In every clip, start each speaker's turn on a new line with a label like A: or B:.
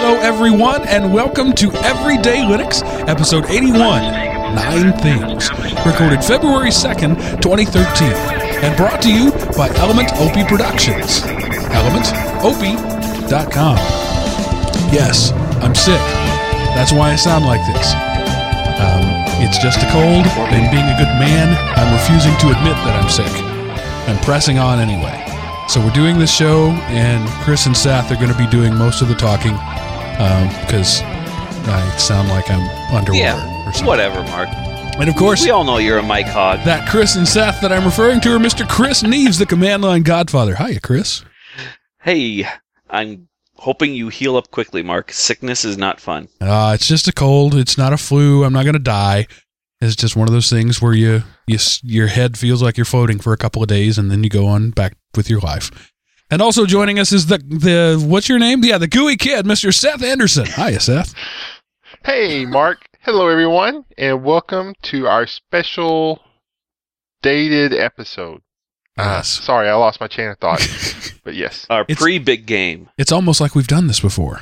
A: Hello, everyone, and welcome to Everyday Linux, episode 81 Nine Things, recorded February 2nd, 2013, and brought to you by Element OP Productions. ElementOP.com. Yes, I'm sick. That's why I sound like this. Um, it's just a cold, and being a good man, I'm refusing to admit that I'm sick. I'm pressing on anyway. So we're doing this show, and Chris and Seth are going to be doing most of the talking because I sound like I'm underwater
B: Yeah,
A: or something.
B: whatever, Mark.
A: And of course,
B: We all know you're a mic hog.
A: that Chris and Seth that I'm referring to are Mr. Chris Neves, the command line godfather. Hiya, Chris.
B: Hey, I'm hoping you heal up quickly, Mark. Sickness is not fun.
A: Uh, it's just a cold. It's not a flu. I'm not going to die. It's just one of those things where you, you your head feels like you're floating for a couple of days, and then you go on back with your life. And also joining us is the the what's your name? Yeah, the gooey kid, Mr. Seth Anderson. Hiya, Seth.
C: Hey, Mark. Hello, everyone, and welcome to our special dated episode. Uh, sorry, I lost my chain of thought, but yes.
B: Our
A: It's-
B: pre big game.
A: It's almost like we've done this before.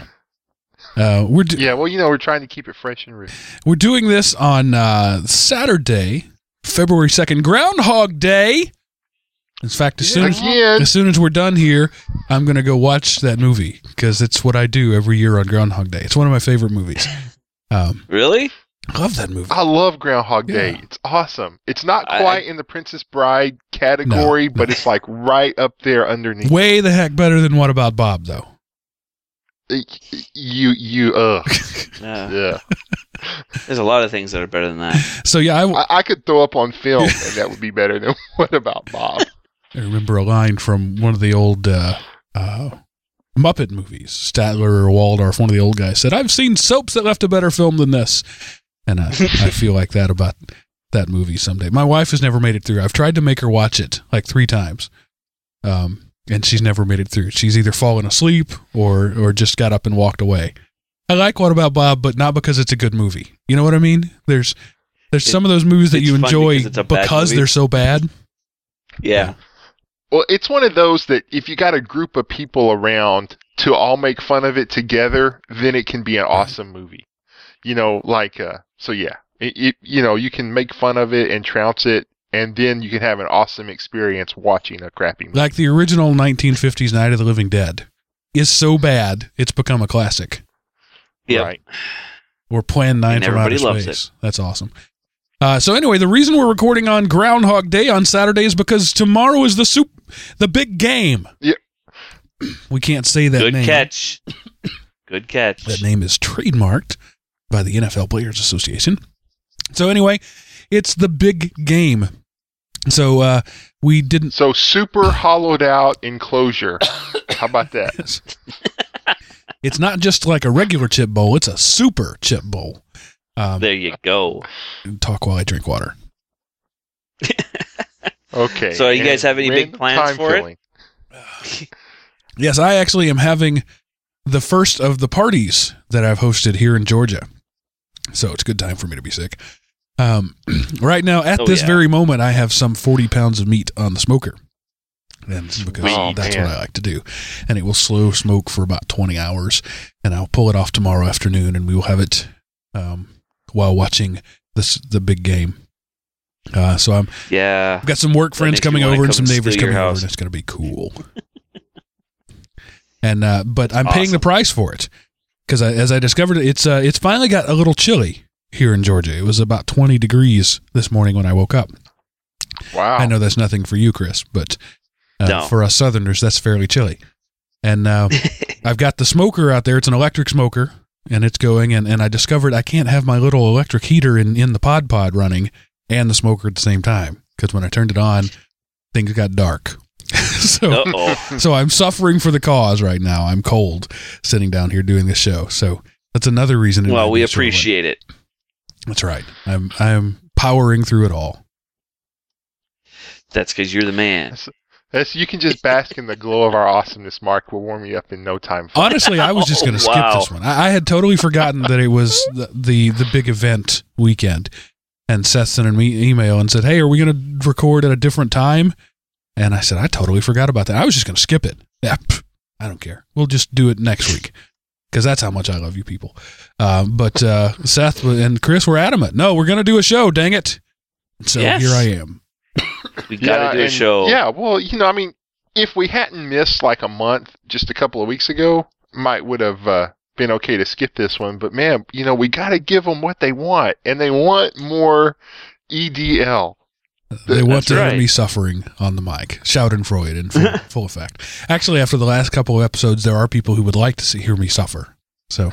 A: Uh, we're do-
C: Yeah, well, you know, we're trying to keep it fresh and rich.
A: we're doing this on uh, Saturday, February second, Groundhog Day. In fact, as soon as as soon as we're done here, I'm gonna go watch that movie because it's what I do every year on Groundhog Day. It's one of my favorite movies. Um,
B: Really?
A: I love that movie.
C: I love Groundhog Day.
A: Yeah.
C: It's awesome. It's not
B: I-
C: quite in the Princess Bride category,
A: No,
C: but it's like right up there underneath.
A: Way the heck better than What About Bob, though.
C: You, you, uh,
B: Uh,
C: yeah.
B: there's a lot of things that are better than that.
A: So yeah, I,
C: I, I could throw up on film, and that would be better than what about Bob?
A: I remember a line from one of the old uh, uh, Muppet movies. Statler or Waldorf, one of the old guys said, "I've seen soaps that left a better film than this," and I, I feel like that about that movie someday. My wife has never made it through. I've tried to make her watch it like three times, um, and she's never made it through. She's either fallen asleep or or just got up and walked away. I like What About Bob, but not because it's a good movie. You know what I mean? There's there's
B: It-
A: some of those movies that you enjoy
B: because it's a bad
A: because they're so bad.
B: Yeah.
C: Well, it's one of those that if you got a group of people around to all make fun of it together, then it can be an awesome movie. You know, like uh so yeah. It, it, you know, you can make fun of it and trounce it and then you can have an awesome experience watching a crappy movie.
A: like the original 1950s Night of the Living Dead is so bad it's become a classic.
B: Yeah.
C: Right.
A: Or Plan 9
B: And
A: from outer
B: everybody loves
A: space. That's awesome. Uh, so anyway, the reason we're recording on Groundhog Day on Saturday is because tomorrow is the soup, the big game.
C: Yeah.
A: We can't say that name.
B: Good
A: name.
B: catch. Good catch.
A: That name is trademarked by the NFL Players Association. So anyway, it's the big game. So uh, we didn't
C: So super hollowed out enclosure. How about that?
A: it's not just like a regular chip bowl; it's a super chip bowl. Um,
B: There you go.
A: talk while I drink water.
C: Okay.
B: So you guys have any big plans
C: time
B: for it?
C: filling.
A: Yes, I actually am having the first of the parties that I've hosted here in Georgia. So it's a good time for me to be sick. Um, right now, at
B: Oh,
A: this
B: yeah.
A: very moment, I have some 40 pounds of meat on the smoker. And because
C: Sweet.
A: that's
C: Man.
A: what I like to do. And it will slow smoke for about 20 hours. And I'll pull it off tomorrow afternoon and we will have it um, while watching this the big game. Uh, so I'm
B: Yeah.
A: I've got some work friends coming over and some neighbors coming over, and it's going to be cool. and uh, but I'm paying the price for it because as I discovered, it's uh, it's finally got a little chilly here in Georgia. It was about 20 degrees this morning when I woke up.
C: Wow.
A: I know that's nothing for you, Chris, but uh,
B: No.
A: for us Southerners, that's fairly chilly. And uh, I've got the smoker out there. It's an electric smoker, and it's going. And, and I discovered I can't have my little electric heater in, in the pod pod running and the smoker at the same time because when I turned it on, things got dark. so so I'm suffering for the cause right now. I'm cold sitting down here doing this show. So that's another reason.
B: Well, we
A: be sort of like-
B: appreciate it.
A: That's right. I'm I'm powering through it all.
B: That's because you're the man.
C: That's, you can just bask in the glow of our awesomeness, Mark. We'll warm you up in no time.
A: Honestly, I was just going to skip
B: Wow.
A: this one. I, I had totally forgotten that it was the, the the big event weekend. And Seth sent an e- email and said, "Hey, are we going to record at a different time?" And I said, "I totally forgot about that. I was just going to skip it. Yeah, pff, I don't care. We'll just do it next week." because that's how much I love you people. Uh, but uh, Seth and Chris were adamant. No, we're going to do a show. Dang it! So
B: Yes.
A: here I am.
B: We gotta do a show.
C: Yeah, well, you know, I mean, if we hadn't missed like a month just a couple of weeks ago, might would have uh, been okay to skip this one. But man, you know, we got to give them what they want, and they want more E EDL.
A: They want
B: That's
A: to hear me suffering on the mic, Schadenfreude in full, full effect. Actually, after the last couple of episodes, there are people who would like to see, hear me suffer. So,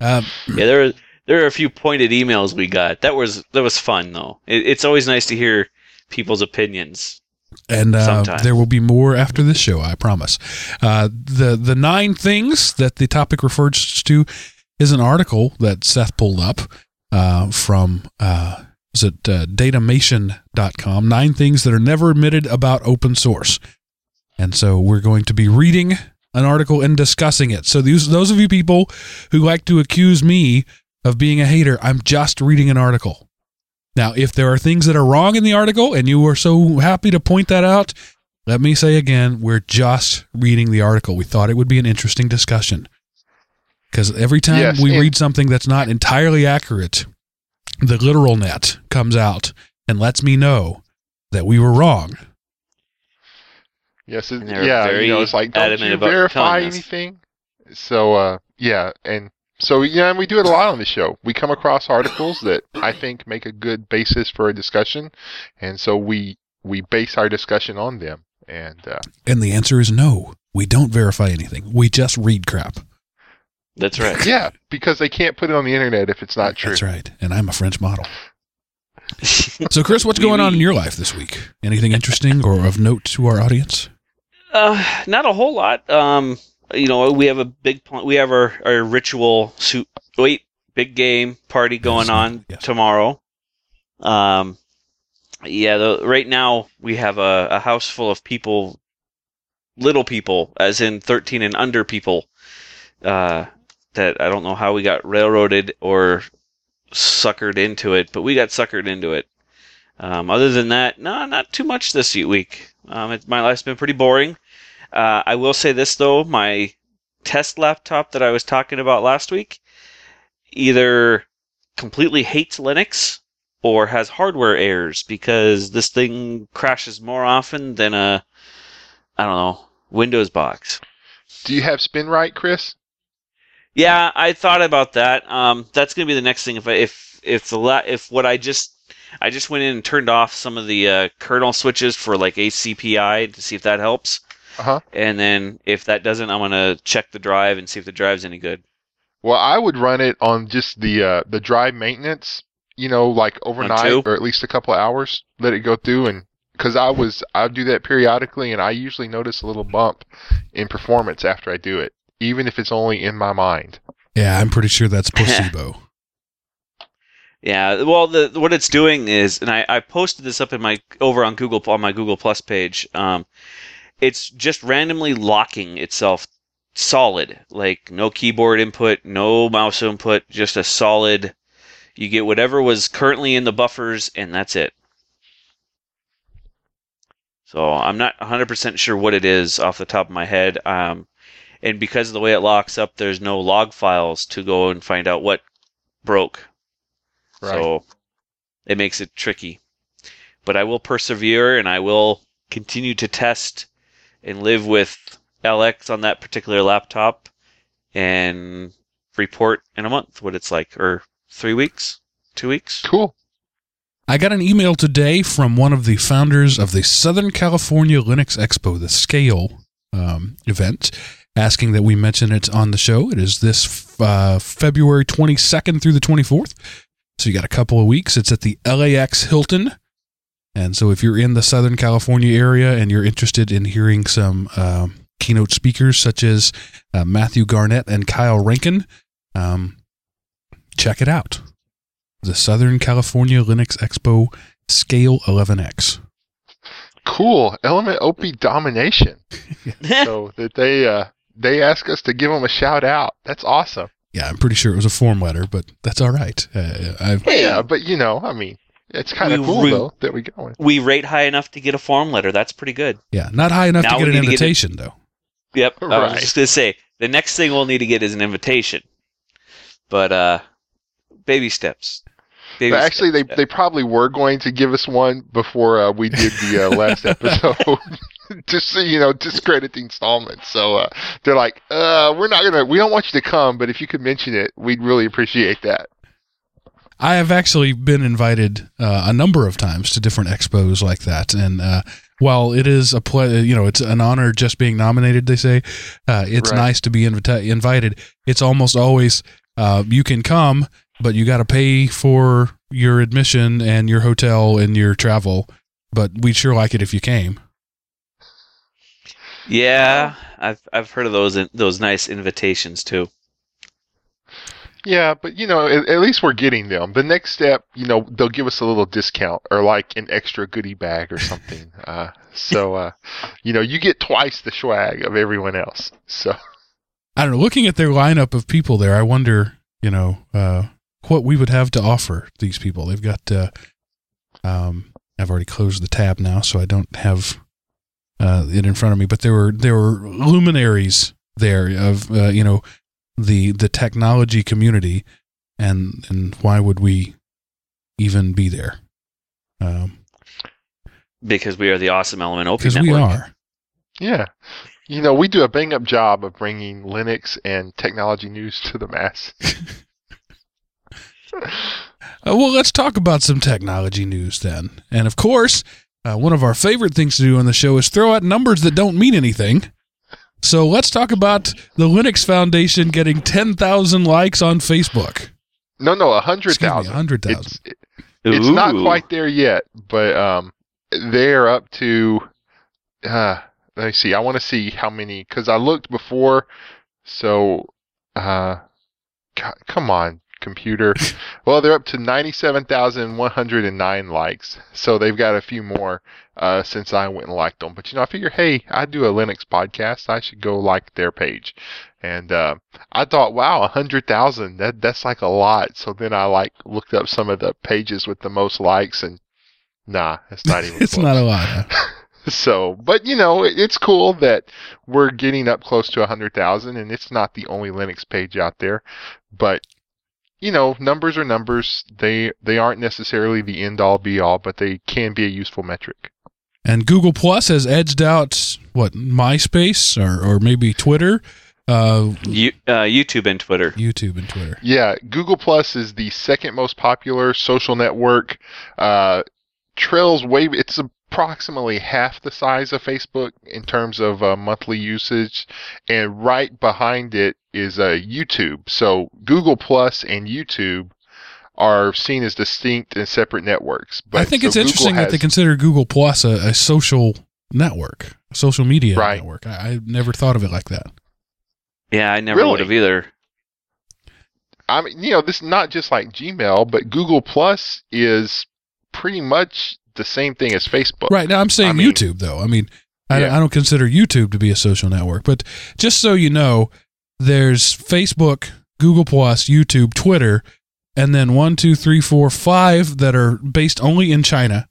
A: um,
B: Yeah, there are there are a few pointed emails we got. That was that was fun though. It, it's always nice to hear people's opinions.
A: and uh, there will be more after this show, I promise. Uh, the the nine things that the topic refers to is an article that Seth pulled up uh, from uh, is it uh, datamation.com. Nine things that are never admitted about open source. And so we're going to be reading an article and discussing it. So these those of you people who like to accuse me of being a hater, I'm just reading an article. Now, if there are things that are wrong in the article and you are so happy to point that out, let me say again, we're just reading the article. We thought it would be an interesting discussion. Because every time
C: Yes,
A: we read something that's not entirely accurate, the literal net comes out and lets me know that we were wrong.
C: Yes, it, yeah,
B: very
C: you know, it's like don't
B: adamant
C: you verify anything? So, uh, yeah, and so yeah, and we do it a lot on the show. We come across articles that I think make a good basis for a discussion, and so we we base our discussion on them. And uh,
A: And the answer is no. We don't verify anything. We just read crap.
B: That's right.
C: yeah, because they can't put it on the internet if it's not true.
A: That's right. And I'm a French model. So, Chris, what's going on in your life this week? Anything interesting or of note to our audience?
B: Uh, not a whole lot. Um, you know, we have a big pl- we have our, our ritual suit wait big game party going on tomorrow. Um, yeah, the, right now we have a, a house full of people, little people, as in thirteen and under people. Uh, that I don't know how we got railroaded or suckered into it, but we got suckered into it. Um, other than that, no, not too much this week. Um, it, my life's been pretty boring. Uh, I will say this though, my test laptop that I was talking about last week either completely hates Linux or has hardware errors because this thing crashes more often than a I don't know Windows box.
C: Do you have SpinRite, Chris?
B: Yeah, I thought about that. Um, that's gonna be the next thing. If I, if if the la- if what I just I just went in and turned off some of the uh, kernel switches for like ACPI to see if that helps.
C: Uh huh.
B: And then if that doesn't, I'm gonna check the drive and see if the drive's any good.
C: Well, I would run it on just the uh, the drive maintenance. You know, like overnight or at least a couple of hours. Let it go through and because I was I do that periodically, and I usually notice a little bump in performance after I do it, even if it's only in my mind.
A: Yeah, I'm pretty sure that's placebo.
B: Yeah, well, the what it's doing is, and I, I posted this up in my over on Google on my Google Plus page. Um, it's just randomly locking itself solid, like no keyboard input, no mouse input, just a solid. You get whatever was currently in the buffers, and that's it. So I'm not 100% sure what it is off the top of my head. Um, and because of the way it locks up, there's no log files to go and find out what broke.
C: Right.
B: So it makes it tricky. But I will persevere and I will continue to test and live with LX on that particular laptop and report in a month what it's like or three weeks, two weeks.
C: Cool.
A: I got an email today from one of the founders of the Southern California Linux Expo, the Scale um, event, asking that we mention it on the show. It is this uh, February 22nd through the 24th. So you got a couple of weeks. It's at the LAX Hilton. And so if you're in the Southern California area and you're interested in hearing some um keynote speakers such as uh, Matthew Garrett and Kyle Rankin, um, check it out the Southern California Linux Expo Scale 11X.
C: Cool. Element OP domination. so that they uh they ask us to give them a shout out. That's awesome.
A: Yeah, I'm pretty sure it was a form letter, but that's all right. Uh, I've,
C: Yeah, but you know, I mean, it's kind of cool
B: re-
C: though that we going.
B: we rate high enough to get a form letter. That's pretty good.
A: yeah, not high enough
B: Now
A: to get an
B: need to get it-
A: invitation, though.
B: Yep. I was just going to say, the next thing we'll need to get is an invitation. But uh, baby steps. Baby
C: But actually, they they probably were going to give us one before uh, we did the uh, last episode, just so you know, discredit the installment. So uh, they're like, uh, we're not gonna, we don't want you to come, but if you could mention it, we'd really appreciate that.
A: I have actually been invited uh, a number of times to different expos like that, and uh, while it is a ple- you know, it's an honor just being nominated. They say uh, it's
C: Right.
A: nice to be invita- invited. It's almost always uh, you can come, but you got to pay for your admission and your hotel and your travel. But we'd sure like it if you came.
B: yeah, I've I've heard of those those nice invitations too.
C: Yeah, but you know, at, at least we're getting them. The next step, you know, they'll give us a little discount or like an extra goodie bag or something. uh, so, uh, you know, you get twice the swag of everyone else. So,
A: I don't know. Looking at their lineup of people there, I wonder, you know, uh, what we would have to offer these people. They've got, uh, um, I've already closed the tab now, so I don't have uh, it in front of me. But there were there were luminaries there of, uh, you know, the the technology community, and and why would we even be there? Um,
B: Because we are the awesome Element OP
A: because
B: network.
A: we are.
C: yeah, you know, we do a bang up job of bringing Linux and technology news to the mass.
A: Uh, well, let's talk about some technology news then. And of course, uh, one of our favorite things to do on the show is throw out numbers that don't mean anything. So let's talk about the Linux Foundation getting 10,000 likes on Facebook.
C: no, no, a hundred
A: Excuse me,
C: thousand.
A: 100,000.
C: It's it's not quite there yet, but um, they're up to. Uh, let me see. I want to see how many because I looked before. So, uh, God, come on, computer. well, they're up to ninety-seven thousand one hundred and nine likes. So they've got a few more uh, since I went and liked them. But you know, I figure, hey, I do a Linux podcast. I should go like their page. And uh, I thought, wow, a hundred thousand. That that's like a lot. So then I like looked up some of the pages with the most likes, and nah, it's not even.
A: it's
C: close.
A: not a lot.
C: So, but you know, it- it's cool that we're getting up close to a hundred thousand, and it's not the only Linux page out there. But you know, numbers are numbers. They they aren't necessarily the end all be all, but they can be a useful metric.
A: And Google Plus has edged out, what, MySpace or, or maybe Twitter? Uh,
B: You, uh, YouTube and Twitter.
A: YouTube and Twitter.
C: Yeah, Google Plus is the second most popular social network. Uh, trails way. It's approximately half the size of Facebook in terms of uh, monthly usage, and right behind it is uh, YouTube. So Google Plus and YouTube are seen as distinct and separate networks. But
A: I think
C: so
A: it's
C: Google
A: interesting that they consider Google Plus a, a social network, a social media
C: Right.
A: network. I, I never thought of it like that.
B: Yeah, I never
C: Really?
B: would have either.
C: I mean, you know, this is not just like Gmail, but Google Plus is pretty much the same thing as Facebook.
A: Right now, I'm saying
C: I mean-
A: YouTube though. I mean, I,
C: Yeah.
A: I don't consider YouTube to be a social network, but just so you know, there's Facebook, Google Plus, YouTube, Twitter, and then one, two, three, four, five that are based only in China,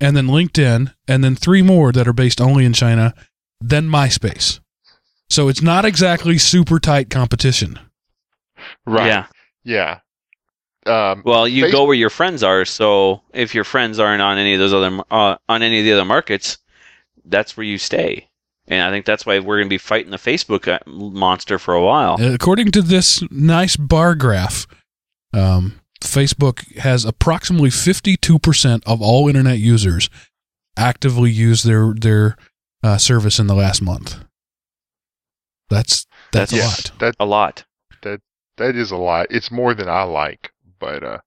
A: and then LinkedIn, and then three more that are based only in China, then MySpace. So it's not exactly super tight competition.
C: Right.
B: Yeah.
C: Yeah. Um,
B: Well, you
C: Face-
B: go where your friends are. So if your friends aren't on any of those other uh, on any of the other markets, that's where you stay. And I think that's why we're going to be fighting the Facebook uh, monster for a while.
A: According to this nice bar graph, um, Facebook has approximately 52% of all internet users actively use their their uh, service in the last month. That's that's a
C: yeah,
A: lot.
C: That
B: A lot.
C: That that is a lot. It's more than I like, but uh,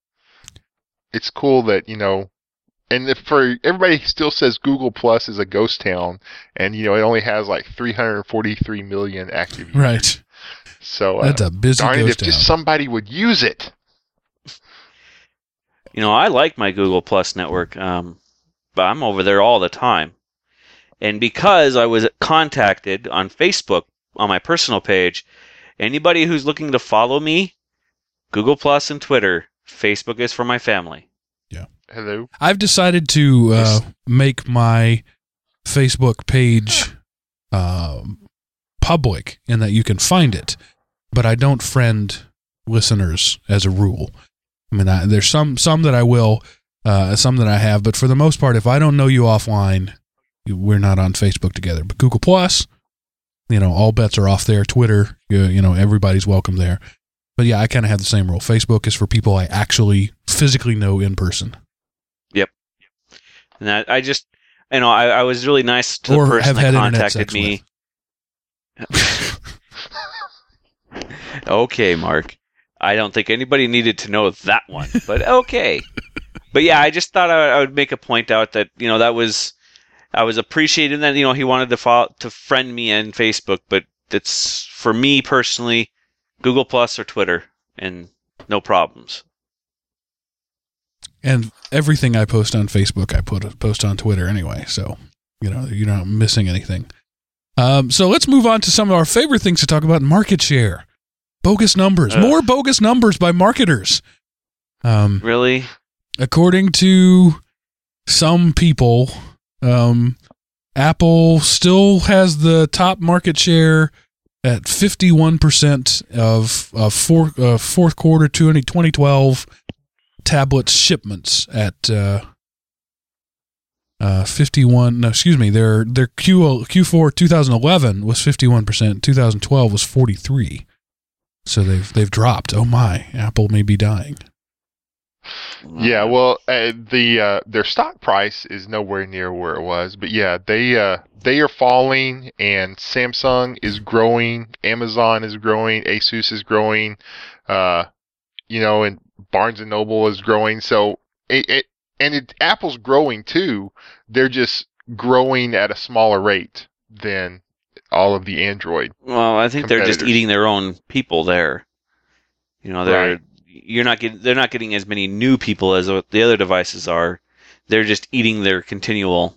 C: it's cool that you know. And if for everybody still says Google Plus is a ghost town, and you know it only has like 343 million active users.
A: Right.
C: So uh,
A: That's a busy
C: darn it, if
A: town.
C: just somebody would use it.
B: You know, I like my Google Plus network, um, but I'm over there all the time. And because I was contacted on Facebook on my personal page, anybody who's looking to follow me, Google Plus and Twitter, Facebook is for my family. Yeah.
C: Hello.
A: I've decided to uh, make my Facebook page um, public and that you can find it, but I don't friend listeners as a rule. I mean, I, there's some some that I will, uh, some that I have, but for the most part, if I don't know you offline, we're not on Facebook together. But Google Plus, you know, all bets are off there. Twitter, you, you know, everybody's welcome there. But yeah, I kind of have the same rule. Facebook is for people I actually physically know in person Yep.
B: And I, I just, you know, I, I was really nice to
A: Or
B: the person that contacted me. okay, Mark. I don't think anybody needed to know that one, but okay. but yeah, I just thought I, I would make a point out that you know that was I was appreciating that you know he wanted to follow, to friend me on Facebook, but it's for me personally, Google Plus or Twitter, and no problems.
A: and everything I post on Facebook, I put post on Twitter anyway. So you know you're not missing anything. Um, so let's move on to some of our favorite things to talk about: market share, bogus numbers,
B: Ugh.
A: more bogus numbers by marketers. Um,
B: Really,
A: according to some people, um, Apple still has the top market share at 51% of, of four, uh, fourth quarter 2012 tablet shipments at uh, uh, 51 no excuse me their their Q, Q4 2011 was 51% 2012 was 43 so they've they've dropped. Oh my Apple may be dying
C: Yeah, well, uh, the uh, their stock price is nowhere near where it was, but yeah, they uh, they are falling, and Samsung is growing, Amazon is growing, Asus is growing, uh, you know, and Barnes and Noble is growing. So it, it and it, Apple's growing too. They're just growing at a smaller rate than all of the Android.
B: Well, I think they're just eating their own people there. You know, they're
C: Right.
B: You're not getting they're not getting as many new people as the other devices are. They're just eating their continual,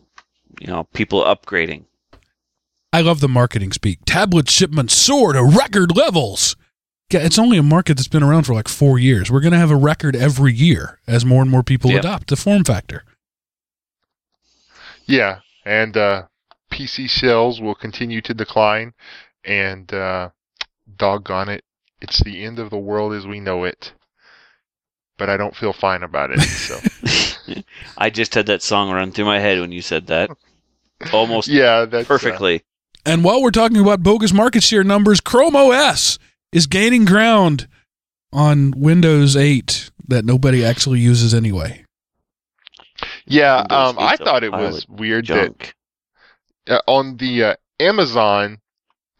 B: you know, people upgrading.
A: I love the marketing speak. Tablet shipments soar to record levels. Yeah, it's only a market that's been around for like four years. We're going to have a record every year as more and more people
B: Yep.
A: adopt the form factor.
C: Yeah, and uh, PC sales will continue to decline, and uh, doggone it, it's the end of the world as we know it. But I don't feel fine about it. So
B: I just had that song run through my head when you said that. Almost
C: yeah, that's uh,
B: perfectly.
A: And while we're talking about bogus market share numbers, Chrome OS is gaining ground on Windows 8 that nobody actually uses anyway.
C: yeah, um, I thought it was weird
B: Junk.
C: that uh, on the uh, Amazon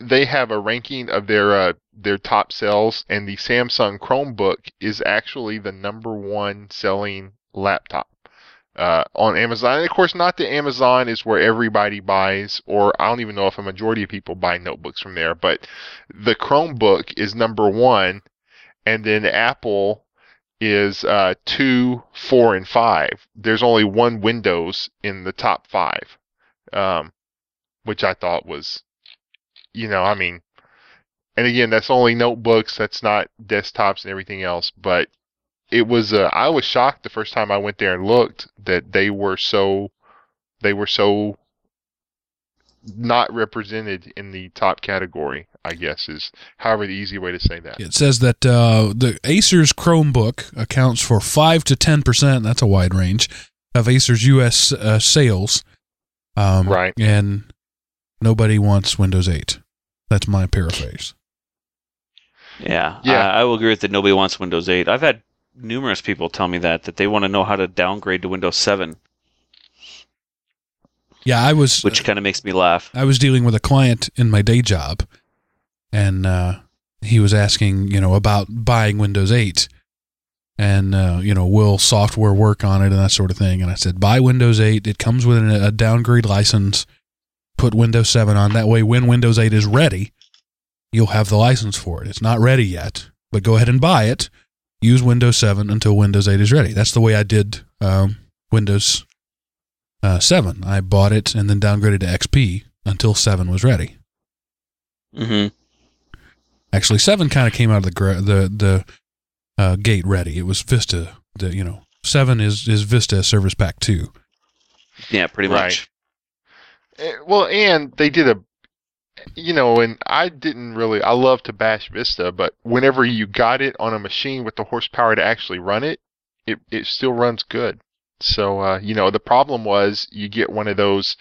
C: they have a ranking of their uh, their top sales, and the Samsung Chromebook is actually the number one selling laptop. uh, on Amazon. And of course, not that Amazon is where everybody buys, or I don't even know if a majority of people buy notebooks from there, but the Chromebook is number one, and then Apple is uh, two, four, and five. There's only one Windows in the top five, um, which I thought was, you know, I mean, and again, that's only notebooks. That's not desktops and everything else, but it was uh, I was shocked the first time I went there and looked that they were so they were so not represented in the top category. I guess is however the easy way to say that.
A: It says that uh, the Acer's Chromebook accounts for 5 to 10%, that's a wide range, of Acer's U.S. Uh, sales. Um,
C: Right.
A: And nobody wants Windows 8. That's my paraphrase.
B: Yeah,
C: Yeah.
B: I, I will agree with that. Nobody wants Windows 8. I've had numerous people tell me that that they want to know how to downgrade to Windows 7,
A: Yeah, I was
B: which kind of makes me laugh.
A: I was dealing with a client in my day job, and uh, he was asking, you know, about buying Windows 8, and uh, you know, will software work on it and that sort of thing. And I said, buy Windows 8. It comes with a, a downgrade license. Put Windows 7 on. That way, when Windows 8 is ready, you'll have the license for it. It's not ready yet, but go ahead and buy it. Use Windows 7 until Windows 8 is ready. That's the way I did um, Windows uh, 7. I bought it and then downgraded to XP until 7 was ready.
B: hmm
A: Actually, 7 kind of came out of the gra- the the uh, gate ready. It was Vista. The you know 7 is is Vista Service Pack 2.
B: Yeah, pretty
C: Right.
B: much.
C: Eh, Well, and they did a you know, and I didn't really. I love to bash Vista, but whenever you got it on a machine with the horsepower to actually run it, it it still runs good. So uh, you know, the problem was you get one of those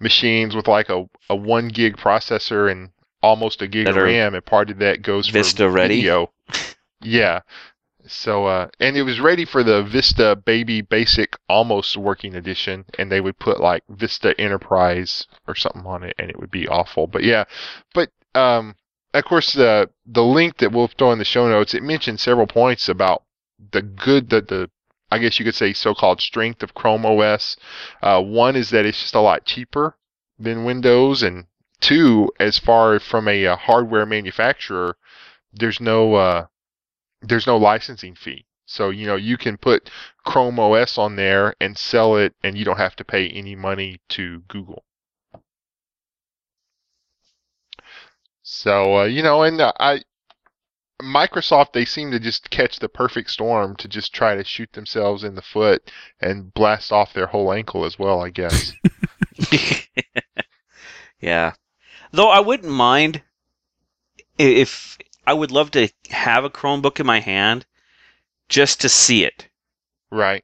C: machines with like a, a one gig processor and almost a gig of RAM, and part of that goes
B: Vista
C: for
B: ready?
C: yeah. So uh, and it was ready for the Vista Baby Basic Almost Working Edition, and they would put like Vista Enterprise or something on it, and it would be awful. But yeah, but um, of course the the link that we'll throw in the show notes it mentions several points about the good that the I guess you could say so-called strength of Chrome OS. Uh, one is that it's just a lot cheaper than Windows, and two, as far from a, uh hardware manufacturer, there's no uh, there's no licensing fee. So you know you can put Chrome OS on there and sell it, and you don't have to pay any money to Google. So uh, you know, and uh, I Microsoft they seem to just catch the perfect storm to just try to shoot themselves in the foot and blast off their whole ankle as well. I guess.
B: yeah. Though I wouldn't mind if I would love to have a Chromebook in my hand just to see it.
C: right.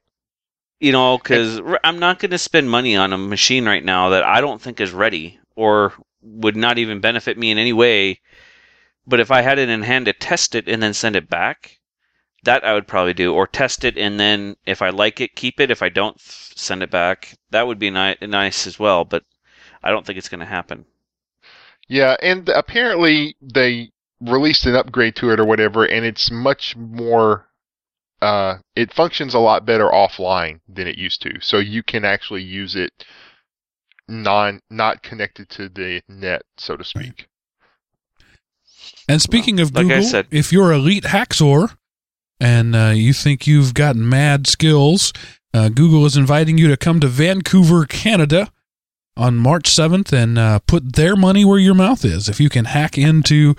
B: You know, because I'm not going to spend money on a machine right now that I don't think is ready or would not even benefit me in any way. But if I had it in hand to test it and then send it back, that I would probably do. Or test it and then if I like it, keep it. If I don't, send it back. That would be ni- nice as well. But I don't think it's going to happen.
C: Yeah, and apparently they released an upgrade to it or whatever, and it's much more. Uh, it functions a lot better offline than it used to, so you can actually use it non not connected to the net, so to speak.
A: And speaking of Google,
B: like I said-
A: if you're elite hacksaw and uh, you think you've got mad skills, uh, Google is inviting you to come to Vancouver, Canada on March 7th and uh, put their money where your mouth is. If you can hack into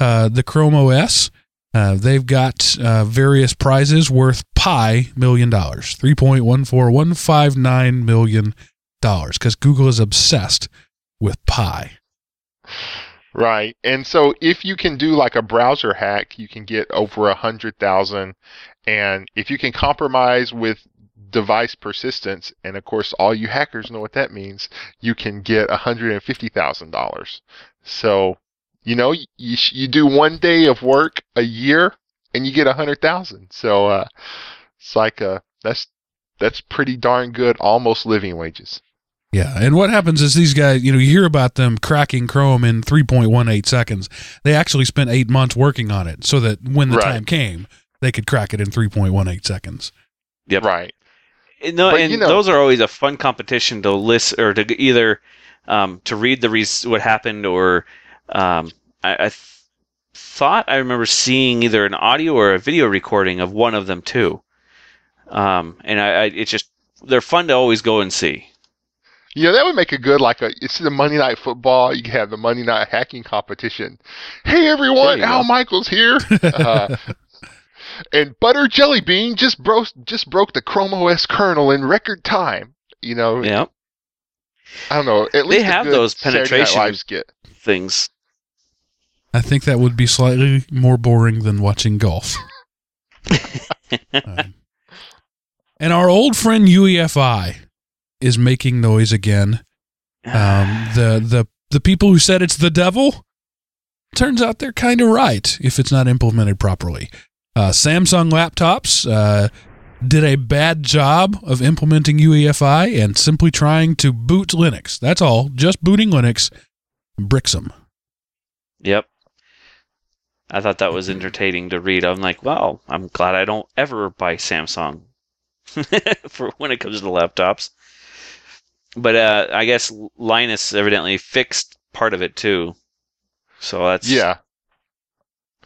A: uh, the Chrome OS, uh, they've got uh, various prizes worth pi million dollars, three point one four one five nine million dollars, because Google is obsessed with pi.
C: Right, and so if you can do like a browser hack, you can get over a hundred thousand, and if you can compromise with device persistence, and of course all you hackers know what that means, you can get a hundred and fifty thousand dollars. So, you know, you sh- you do one day of work a year, and you get a hundred thousand. So, uh, it's like uh that's that's pretty darn good, almost living wages.
A: Yeah, and what happens is these guys, you know, you hear about them cracking Chrome in 3.18 seconds. They actually spent eight months working on it so that when the
C: Right.
A: time came, they could crack it in 3.18 seconds.
B: Yep.
C: Right.
B: And No,
C: But,
B: and
C: you know-
B: those are always a fun competition to list or to either um, to read the res- what happened or um, I, I th- thought I remember seeing either an audio or a video recording of one of them too. Um, and I, I it's just they're fun to always go and see.
C: Yeah, that would make a good like a it's the Monday Night Football. You have the Monday Night Hacking competition. Hey everyone, Al
B: go.
C: Michaels here, uh, and Butter Jelly Bean just broke just broke the Chrome OS kernel in record time. You know,
B: Yeah,
C: I don't know. At least
B: They have those penetration- things.
A: I think that would be slightly more boring than watching golf. Um, and our old friend UEFI is making noise again. Um, the the the people who said it's the devil turns out they're kind of right if it's not implemented properly. Uh, Samsung laptops uh, did a bad job of implementing UEFI and simply trying to boot Linux. That's all, just booting Linux bricks them.
B: Yep. I thought that was entertaining to read. I'm like, wow, I'm glad I don't ever buy Samsung for when it comes to laptops. But uh, I guess Linus evidently fixed part of it too. So that's
C: Yeah,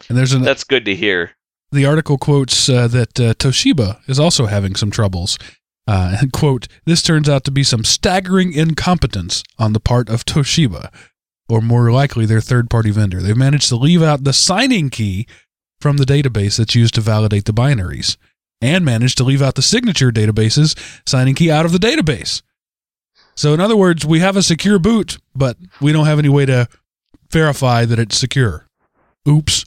A: And there's an
B: that's good to hear.
A: the article quotes uh, that uh, Toshiba is also having some troubles. Uh, and quote, this turns out to be some staggering incompetence on the part of Toshiba, or more likely their third party vendor. They've managed to leave out the signing key from the database that's used to validate the binaries, and managed to leave out the signature database's signing key out of the database. So, in other words, we have a secure boot, but we don't have any way to verify that it's secure. Oops.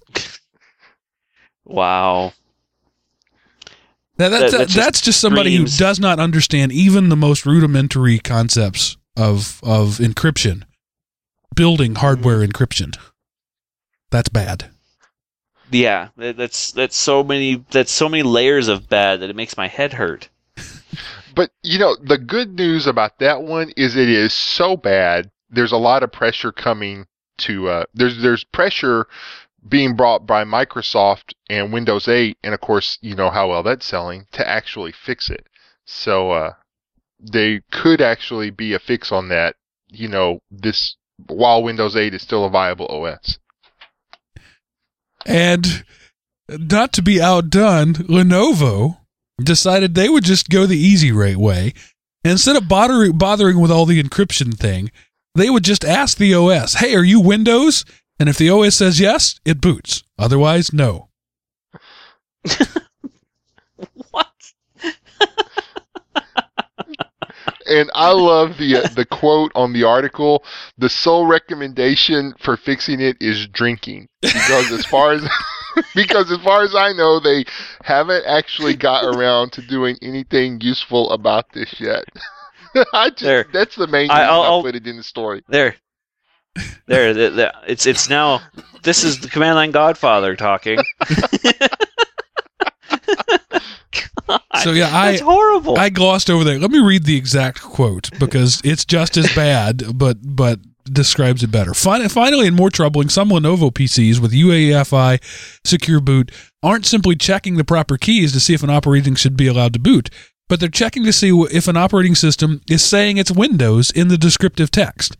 B: Wow.
A: Now,
B: That-
A: that's,
B: that just
A: that's just somebody who does not understand even the most rudimentary concepts of of encryption, building hardware encryption. That's bad.
B: Yeah, that's that's so many that's so many layers of bad that it makes my head hurt.
C: But you know, the good news about that one is it is so bad. There's a lot of pressure coming to. Uh, there's there's pressure being brought by Microsoft and Windows 8, and of course, you know how well that's selling to actually fix it. So uh, they could actually be a fix on that. You know, this while Windows 8 is still a viable OS.
A: And not to be outdone, Lenovo decided they would just go the easy right way. And instead of bothering, bothering with all the encryption thing, they would just ask the OS, hey, are you Windows? And if the OS says yes, it boots. Otherwise, no.
C: And I love the uh, the quote on the article. The sole recommendation for fixing it is drinking, because as far as because as far as I know, they haven't actually got around to doing anything useful about this yet. I just
B: There.
C: that's the main
B: I-
C: reason I,
B: I'll- I'll-
C: put it in the story.
B: There. There, the, the, it's it's now. This is the command line Godfather talking. God,
A: So, yeah, I-
B: that's horrible.
A: I glossed over there. Let me read the exact quote because it's just as bad, but but describes it better. Fin- Finally, and more troubling, some Lenovo PCs with UEFI secure boot aren't simply checking the proper keys to see if an operating should be allowed to boot, but they're checking to see if an operating system is saying it's Windows in the descriptive text.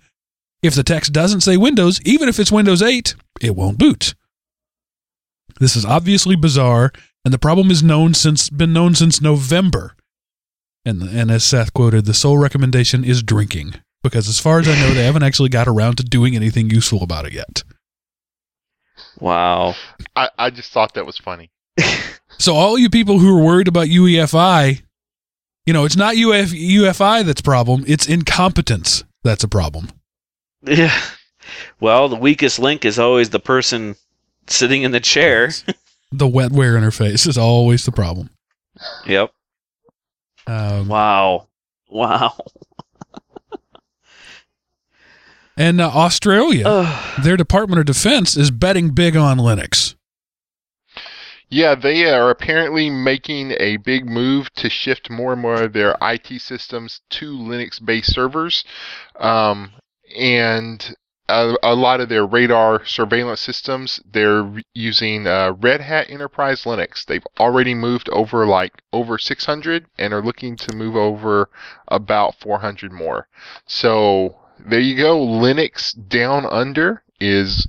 A: If the text doesn't say Windows, even if it's Windows 8, it won't boot. This is obviously bizarre, and the problem is known since been known since November. And and as Seth quoted, the sole recommendation is drinking because as far as I know, they haven't actually got around to doing anything useful about it yet.
B: wow.
C: I, I just thought that was funny.
A: So all you people who are worried about UEFI, you know, it's not UF, UFI that's problem; it's incompetence that's a problem.
B: Yeah. Well, the weakest link is always the person sitting in the chair.
A: The wetware interface is always the problem.
B: Yep.
A: Um,
B: Wow. Wow.
A: and uh, Australia,
B: Ugh.
A: their Department of Defense is betting big on Linux.
C: Yeah, they are apparently making a big move to shift more and more of their IT systems to Linux-based servers, um, and a, a lot of their radar surveillance systems they're using uh, Red Hat Enterprise Linux. They've already moved over like over 600 and are looking to move over about 400 more. So there you go. Linux down under is,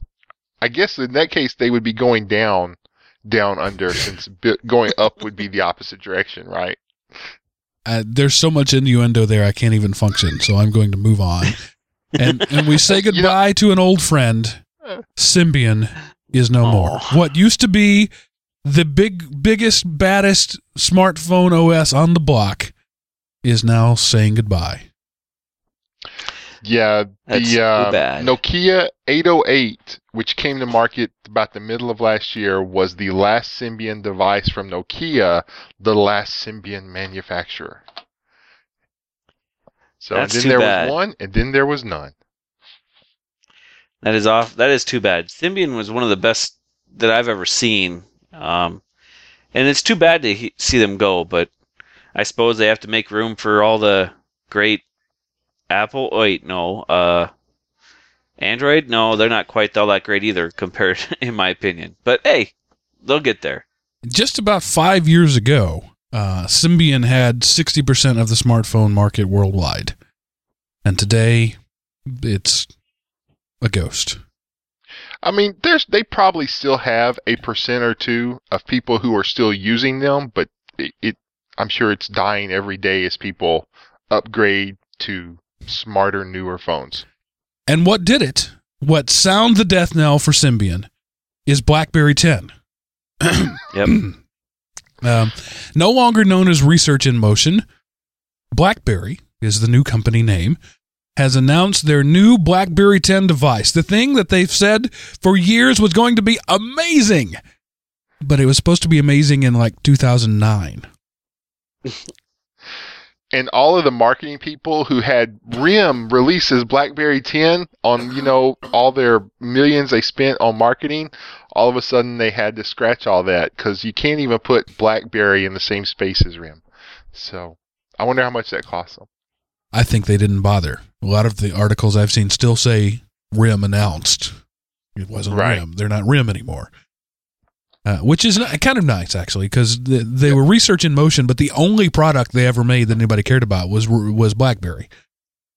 C: I guess in that case they would be going down down under since going up would be the opposite direction, right?
A: uh, there's so much innuendo there I can't even function. So I'm going to move on. And and we say
C: You know-
A: goodbye to an old friend. Symbian is no more. What used to be the big biggest baddest smartphone OS on the block is now saying goodbye.
C: Yeah,
B: That's
C: the uh. Nokia 808, which came to market about the middle of last year, was the last Symbian device from Nokia, the last Symbian manufacturer. So
B: That's
C: and
B: too
C: then there
B: bad.
C: was one, and then there was none.
B: That is off. That is too bad. Symbian was one of the best that I've ever seen. Um, and it's too bad to he- see them go, but I suppose they have to make room for all the great Apple. Wait, no. Uh, Android? No, they're not quite all that great either, compared, in my opinion. But hey, they'll get there.
A: Just about five years ago, uh, Symbian had 60% of the smartphone market worldwide. And today, it's a ghost.
C: I mean, there's they probably still have a percent or two of people who are still using them, but it, it I'm sure it's dying every day as people upgrade to smarter, newer phones.
A: And what did it? What sound the death knell for Symbian is BlackBerry 10.
B: Yep.
A: Um, no longer known as Research in Motion, BlackBerry is the new company name, has announced their new BlackBerry 10 device, the thing that they've said for years was going to be amazing. But it was supposed to be amazing in like 2009.
C: and all of the marketing people who had RIM releases BlackBerry 10 on, you know, all their millions they spent on marketing, all of a sudden they had to scratch all that because you can't even put BlackBerry in the same space as RIM. So I wonder how much that cost them.
A: I think they didn't bother. A lot of the articles I've seen still say RIM announced. It wasn't
C: Right.
A: RIM. They're not RIM anymore. Uh, which is ni- kind of nice, actually, because they, they were research in motion, but the only product they ever made that anybody cared about was was BlackBerry.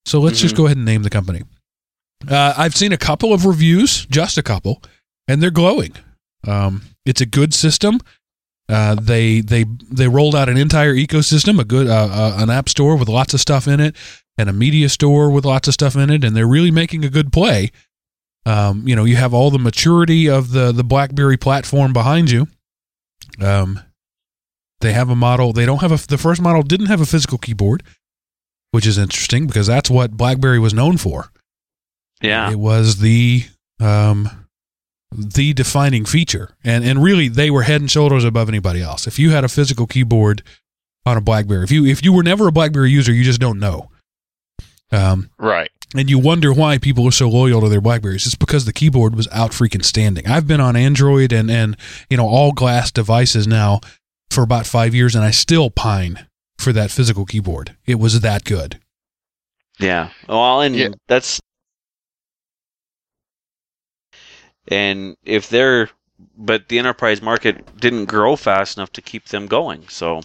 A: So let's just
B: Mhm.
A: go ahead and name the company. Uh, I've seen a couple of reviews, just a couple, and they're glowing. Um, it's a good system. Uh, they they they rolled out an entire ecosystem, a good uh, uh, an app store with lots of stuff in it, and a media store with lots of stuff in it, and they're really making a good play. Um, you know, you have all the maturity of the the BlackBerry platform behind you. Um, they have a model. They don't have a. The first model didn't have a physical keyboard, which is interesting because that's what BlackBerry was known for.
B: Yeah.
A: It was the um the defining feature. And and really they were head and shoulders above anybody else. If you had a physical keyboard on a BlackBerry, if you if you were never a BlackBerry user, you just don't know. Um
C: Right.
A: and you wonder why people are so loyal to their Blackberries. It's because the keyboard was out freaking standing. I've been on Android and and you know all glass devices now for about 5 years and I still pine for that physical keyboard. It was that good.
B: Yeah. Well, and
C: Yeah.
B: that's and if they're but the enterprise market didn't grow fast enough to keep them going. So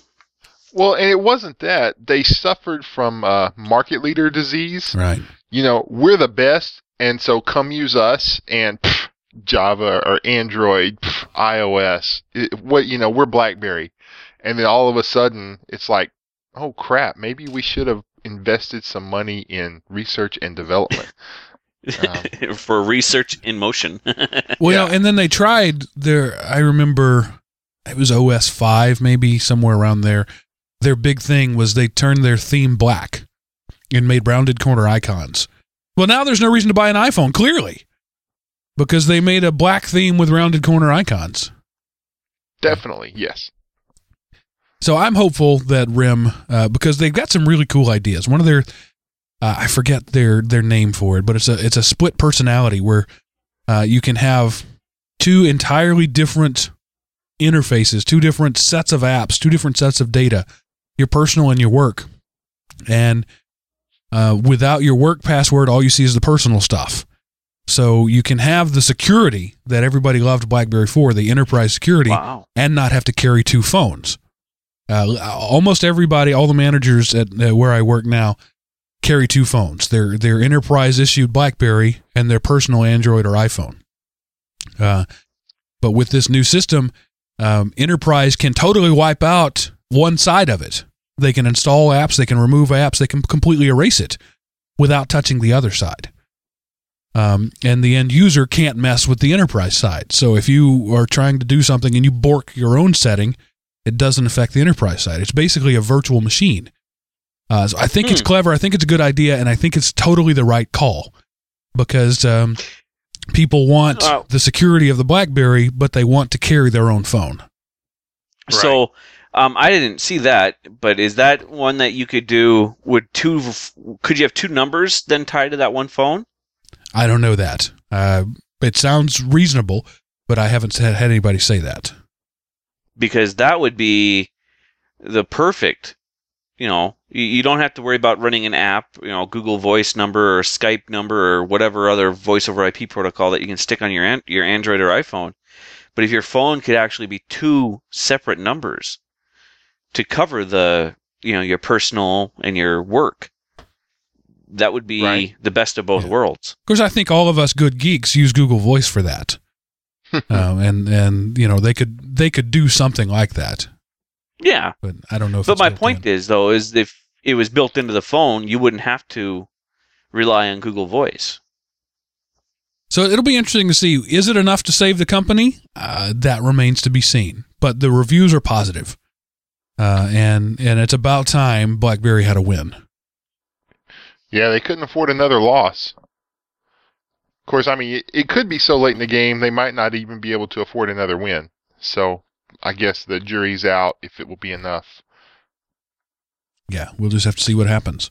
C: Well, and it wasn't that. They suffered from uh, market leader disease.
A: Right.
C: You know, we're the best, and so come use us and pff, Java or Android, pff, iOS. It, what you know, we're BlackBerry, and then all of a sudden it's like, oh crap, maybe we should have invested some money in research and development. Um,
B: for research in motion.
A: Well,
C: Yeah.
A: you know, and then they tried their. I remember it was OS five, maybe somewhere around there. Their big thing was they turned their theme black and made rounded corner icons. Well, now there's no reason to buy an iPhone, clearly, because they made a black theme with rounded corner icons.
C: definitely, yes.
A: So I'm hopeful that RIM, uh, because they've got some really cool ideas. One of their, uh, I forget their their name for it, but it's a it's a split personality where uh, you can have two entirely different interfaces, two different sets of apps, two different sets of data, your personal and your work, and uh, without your work password, all you see is the personal stuff. So you can have the security that everybody loved BlackBerry for, the enterprise security,
B: wow.
A: and not have to carry two phones. Uh, almost everybody, all the managers at uh, where I work now, carry two phones. Their their enterprise issued BlackBerry and their personal Android or iPhone. Uh, but with this new system, um, enterprise can totally wipe out one side of it. They can install apps, they can remove apps, they can completely erase it without touching the other side. Um, and the end user can't mess with the enterprise side. So if you are trying to do something and you bork your own setting, it doesn't affect the enterprise side. It's basically a virtual machine. Uh, so I think it's
B: Hmm.
A: clever. I think it's a good idea, and I think it's totally the right call because um, people want
B: Oh.
A: the security of the BlackBerry, but they want to carry their own phone.
B: So um, I didn't see that, but is that one that you could do with two? Could you have two numbers then tied to that one phone?
A: I don't know that. Uh, it sounds reasonable, but I haven't had, had anybody say that.
B: Because that would be the perfect. You know, you, don't have to worry about running an app. You know, Google Voice number or Skype number or whatever other voice over IP protocol that you can stick on your an- your Android or iPhone. But if your phone could actually be two separate numbers to cover the you know your personal and your work, that would be
C: Right.
B: the best of both
A: Yeah.
B: worlds.
A: Of course, I think all of us good geeks use Google Voice for that, um, and and you know they could they could do something like that,
B: Yeah,
A: but I don't know. if
B: but
A: it's
B: my point
A: in.
B: is though is if it was built into the phone, you wouldn't have to rely on Google Voice.
A: So it'll be interesting to see. Is it enough to save the company? Uh, that remains to be seen. But the reviews are positive. Uh, and and it's about time BlackBerry had a win.
C: Yeah, they couldn't afford another loss. Of course, I mean, it, it could be so late in the game they might not even be able to afford another win. So I guess the jury's out if it will be enough.
A: Yeah, we'll just have to see what happens.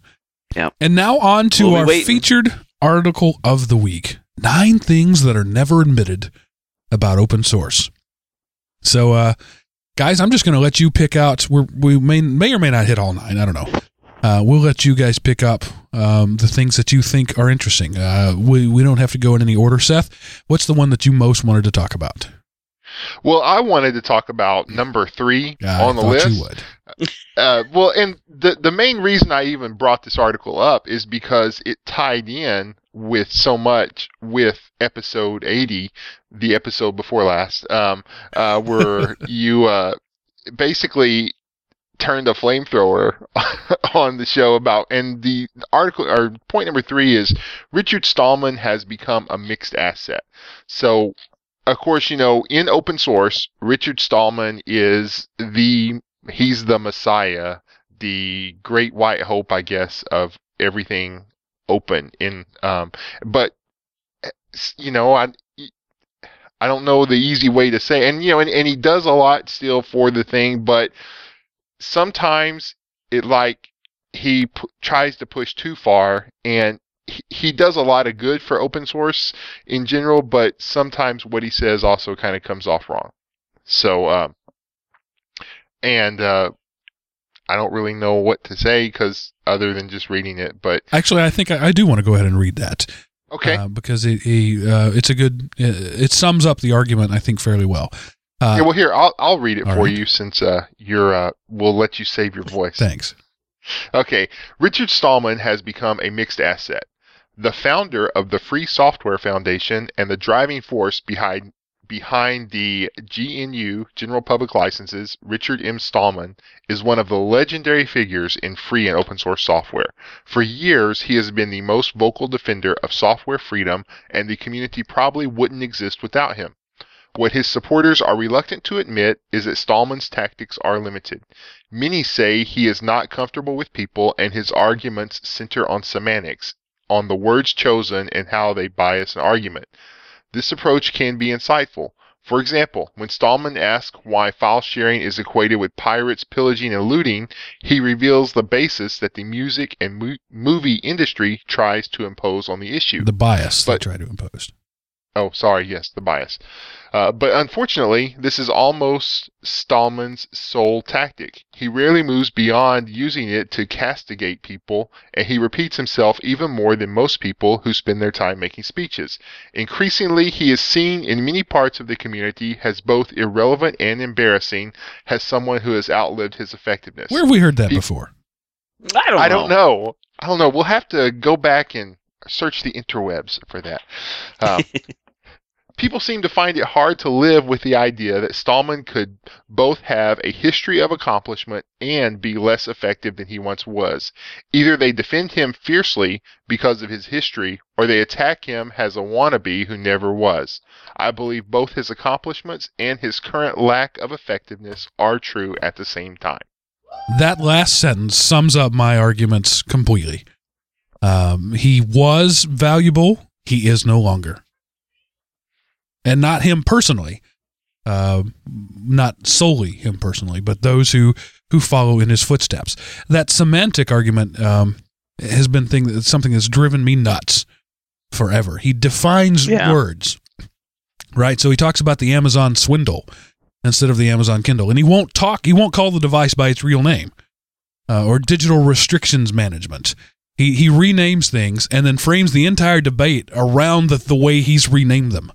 B: Yeah.
A: And now on to
B: We'll
A: our
B: waiting.
A: featured article of the week Nine things that are never admitted about open source. So, uh, guys, I'm just going to let you pick out. We're, we may, may or may not hit all nine. I don't know. Uh, we'll let you guys pick up um, the things that you think are interesting. Uh, we, we don't have to go in any order. Seth, what's the one that you most wanted to talk about?
C: Well, I wanted to talk about number three
A: I
C: on the list. Uh, well, and the the main reason I even brought this article up is because it tied in with so much with episode 80, the episode before last, um, uh, where you uh, basically turned a flamethrower on the show about, and the article or point number three is Richard Stallman has become a mixed asset. So. Of course, you know, in open source, Richard Stallman is the he's the messiah, the great white hope, I guess, of everything open in um but you know, I I don't know the easy way to say and you know and, and he does a lot still for the thing, but sometimes it like he p- tries to push too far and he, does a lot of good for open source in general, but sometimes what he says also kind of comes off wrong. So um and uh, I don't really know what to say because other than just reading it. But
A: Actually, I think I, I do want to go ahead and read that.
C: okay,
A: uh, because it, he, uh, it's a good uh, it sums up the argument I think fairly well. Uh,
C: yeah, well here I'll I'll read it for
A: right.
C: you since uh, you're uh, we'll let you save your voice.
A: thanks.
C: Okay, Richard Stallman has become a mixed asset. The founder of the Free Software Foundation and the driving force behind behind the GNU General Public Licenses, Richard M. Stallman is one of the legendary figures in free and open source software. For years, he has been the most vocal defender of software freedom, and the community probably wouldn't exist without him. What his supporters are reluctant to admit is that Stallman's tactics are limited. Many say he is not comfortable with people and his arguments center on semantics, on the words chosen and how they bias an argument. This approach can be insightful. For example, when Stallman asks why file sharing is equated with pirates, pillaging, and looting, he reveals the basis that the music and mo- movie industry tries to impose on the issue.
A: The bias they try to impose.
C: Oh, sorry, yes, the bias. Uh, but unfortunately, this is almost Stallman's sole tactic. He rarely moves beyond using it to castigate people, and he repeats himself even more than most people who spend their time making speeches. Increasingly, he is seen in many parts of the community as both irrelevant and embarrassing, as someone who has outlived his effectiveness.
A: Where have we heard that
C: Pe-
A: before?
B: I don't
C: I
B: know.
C: don't know. I don't know. We'll have to go back and search the interwebs for that. Um, people seem to find it hard to live with the idea that Stallman could both have a history of accomplishment and be less effective than he once was. Either they defend him fiercely because of his history, or they attack him as a wannabe who never was. I believe both his accomplishments and his current lack of effectiveness are true at the same time.
A: That last sentence sums up my arguments completely. Um, he was valuable. He is no longer. And not him personally. Uh, not solely him personally, but those who, who follow in his footsteps. That semantic argument um, has been thing that, something that's driven me nuts forever. He defines
B: Yeah.
A: words, right? So he talks about the Amazon swindle instead of the Amazon Kindle, and he won't talk. He won't call the device by its real name uh, or digital restrictions management. He he renames things and then frames the entire debate around the, the way he's renamed them.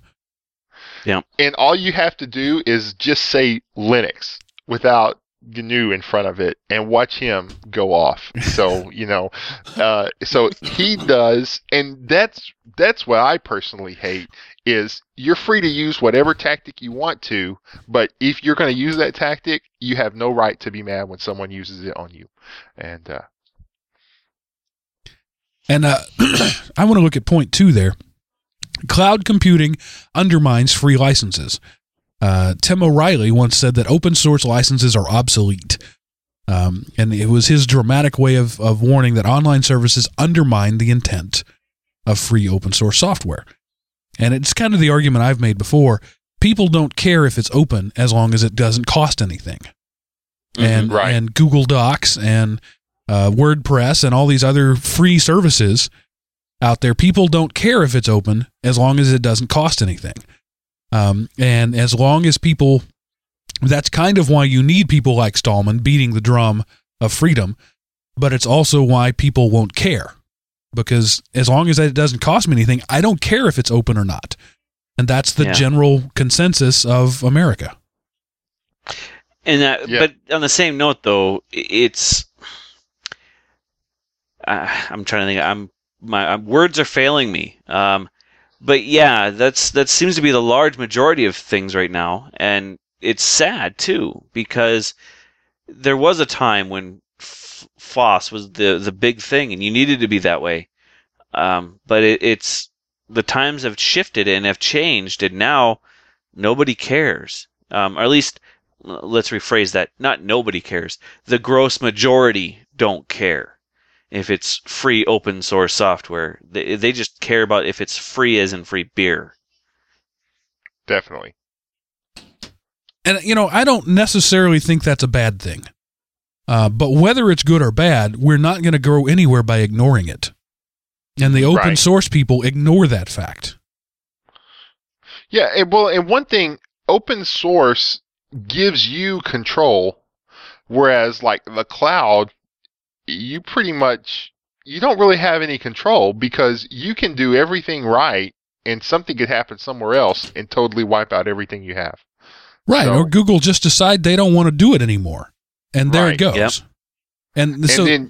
C: And all you have to do is just say Linux without GNU in front of it and watch him go off. So you know, uh, so he does, and that's that's what I personally hate is you're free to use whatever tactic you want to, but if you're going to use that tactic, you have no right to be mad when someone uses it on you. And uh,
A: And uh, I want to look at point two there. Cloud computing undermines free licenses. Uh, Tim O'Reilly once said that open source licenses are obsolete. Um, and it was his dramatic way of, of warning that online services undermine the intent of free open source software. And it's kind of the argument I've made before. People don't care if it's open as long as it doesn't cost anything. And
C: Mm-hmm. right.
A: and Google Docs and uh, WordPress and all these other free services out there, people don't care if it's open as long as it doesn't cost anything. Um, and as long as people, that's kind of why you need people like Stallman beating the drum of freedom, but it's also why people won't care because as long as it doesn't cost me anything, I don't care if it's open or not. And that's the
B: Yeah.
A: general consensus of America.
B: And that,
C: Yeah.
B: but on the same note, though, it's. Uh, I'm trying to think. I'm my uh, words are failing me. Um, but yeah, that's that seems to be the large majority of things right now, and it's sad too because there was a time when F- FOSS was the the big thing, and you needed to be that way. Um, but it, it's the times have shifted and have changed, and now nobody cares, um, or at least let's rephrase that. Not nobody cares. The gross majority don't care if it's free open source software they, they just care about if it's free as in free beer
C: Definitely.
A: And, you know, I don't necessarily think that's a bad thing. Uh, but whether it's good or bad, we're not going to go anywhere by ignoring it. And the open
C: Right.
A: source people ignore that fact.
C: Yeah, and well, and one thing, open source gives you control, whereas like the cloud, you pretty much you don't really have any control because you can do everything right, and something could happen somewhere else and totally wipe out everything you have.
A: Right.
C: So-
A: or Google just decide they don't want to do it anymore. And there it goes.
B: Yep.
A: And,
C: And
A: so,
C: then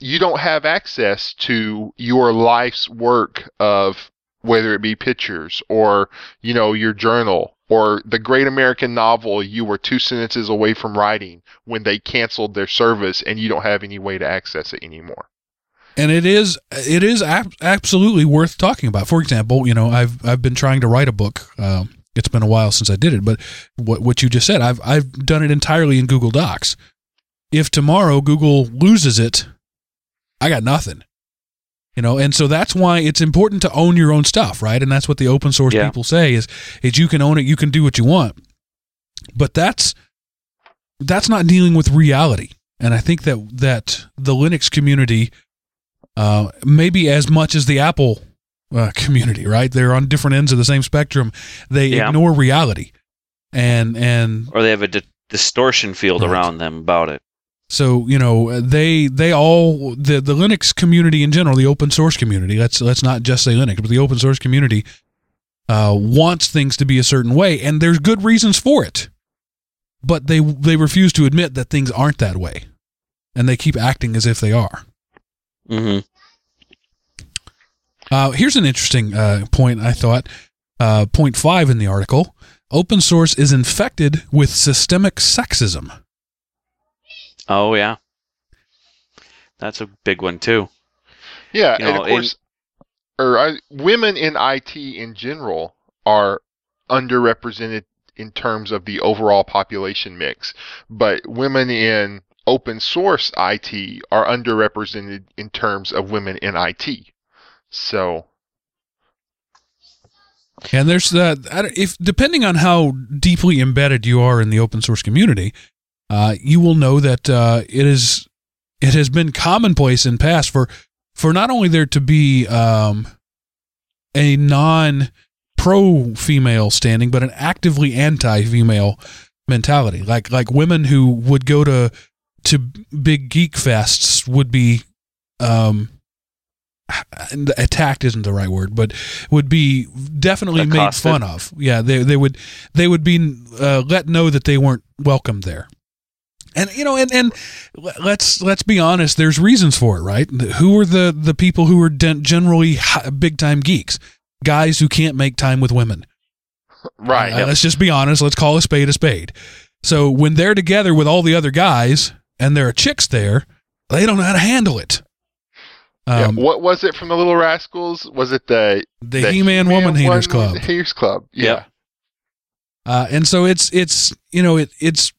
C: you don't have access to your life's work of whether it be pictures or you know your journal or the great american novel you were two sentences away from writing when they canceled their service and you don't have any way to access it anymore
A: and it is it is ab- absolutely worth talking about. For example, you know, I've I've been trying to write a book. Um, it's been a while since I did it, but what what you just said, I've I've done it entirely in Google Docs. If tomorrow Google loses it, I got nothing. You know, and so that's why it's important to own your own stuff, right? And that's what the open source
B: Yeah.
A: people say is is you can own it, you can do what you want. But that's that's not dealing with reality. And I think that that the Linux community uh, maybe as much as the Apple uh, community, right? They're on different ends of the same spectrum. They
B: Yeah.
A: ignore reality, and and
B: or they have a di- distortion field
A: Right.
B: around them about it
A: so you know they they all the the Linux community in general, the open source community. Let's let's not just say Linux, but the open source community uh, wants things to be a certain way, and there's good reasons for it. But they they refuse to admit that things aren't that way, and they keep acting as if they are.
B: Mm-hmm.
A: Uh, here's an interesting uh, point, I thought. Uh, point five in the article open source is infected with systemic sexism.
B: Oh yeah that's a big one too
C: yeah
B: You
C: and
B: know,
C: of course or I, women in it in general are underrepresented in terms of the overall population mix but women in open source IT are underrepresented in terms of women in IT. So,
A: And there's uh, that if depending on how deeply embedded you are in the open source community, uh, you will know that uh, it is it has been commonplace in past for for not only there to be um, a non pro female standing, but an actively anti female mentality. Like like women who would go to to big geek fests would be um attacked isn't the right word, but would be definitely made fun of. Yeah, they they would they would be uh, let know that they weren't welcome there. And you know, and and let's let's be honest. There's reasons for it, right? Who are the the people who are den- generally big time geeks? Guys who can't make time with women.
C: right.
A: Uh, Let's just be honest. Let's call a spade a spade. So when they're together with all the other guys and there are chicks there, they don't know how to handle it.
C: Yeah,
A: Um,
C: what was it from the Little Rascals? Was it the
A: the,
C: the
A: He-Man Woman Haters Club.
C: Haters Club. Yeah.
B: Yep.
A: Uh, and so it's it's you know it it's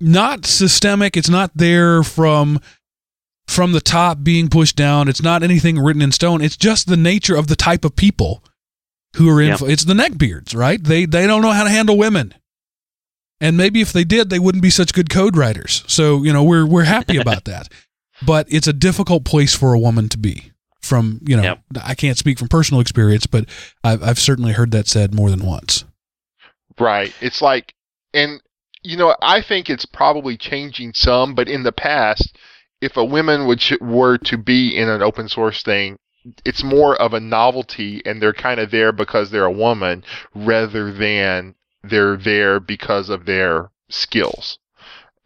A: not systemic. It's not there from from the top being pushed down. It's not anything written in stone. It's just the nature of the type of people who are in.
B: Yep.
A: It's the neckbeards, right? They they don't know how to handle women, and maybe if they did, they wouldn't be such good code writers. So you know we're we're happy about that, but it's a difficult place for a woman to be. From you know,
B: Yep.
A: I can't speak from personal experience, but I've I've certainly heard that said more than once.
C: Right. It's like, and you know, I think it's probably changing some, but in the past, if a woman would sh- were to be in an open source thing, it's more of a novelty, and they're kind of there because they're a woman, rather than they're there because of their skills.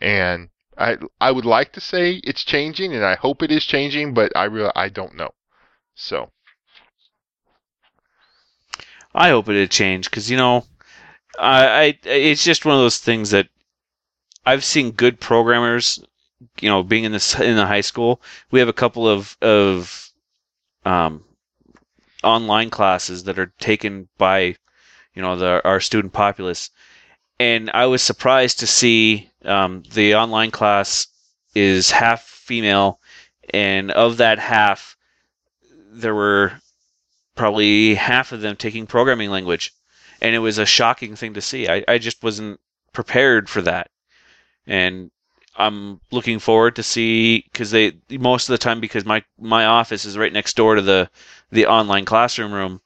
C: And I I would like to say it's changing, and I hope it is changing, but I real I don't know. So
B: I hope it had changed because you know, I, I it's just one of those things that I've seen good programmers. You know, being in this in the high school, we have a couple of of um, online classes that are taken by you know the our student populace, and I was surprised to see um, the online class is half female, and of that half, there were probably half of them taking programming language and it was a shocking thing to see. I, I just wasn't prepared for that. And i'm looking forward to see because they most of the time because my my office is right next door to the the online classroom room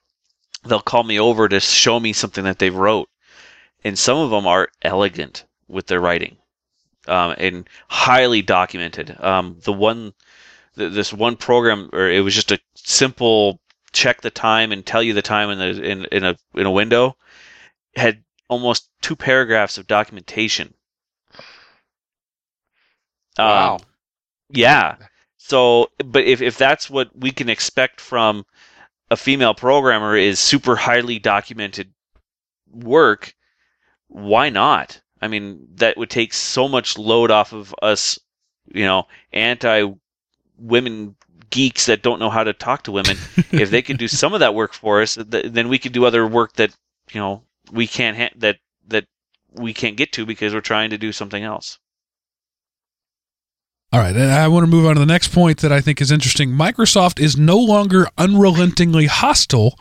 B: they'll call me over to show me something that they wrote. And some of them are elegant with their writing um, and highly documented. Um, the one th- this one program or it was just a simple check the time and tell you the time in the in, in a in a window had almost two paragraphs of documentation.
C: Wow.
B: Um, yeah. So, but if if that's what we can expect from a female programmer is super highly documented work, why not? I mean, that would take so much load off of us, you know, anti women geeks that don't know how to talk to women. if they could do some of that work for us, th- then we could do other work that you know we can't ha- that that we can't get to because we're trying to do something else.
A: All right, and I want to move on to the next point that I think is interesting. Microsoft is no longer unrelentingly hostile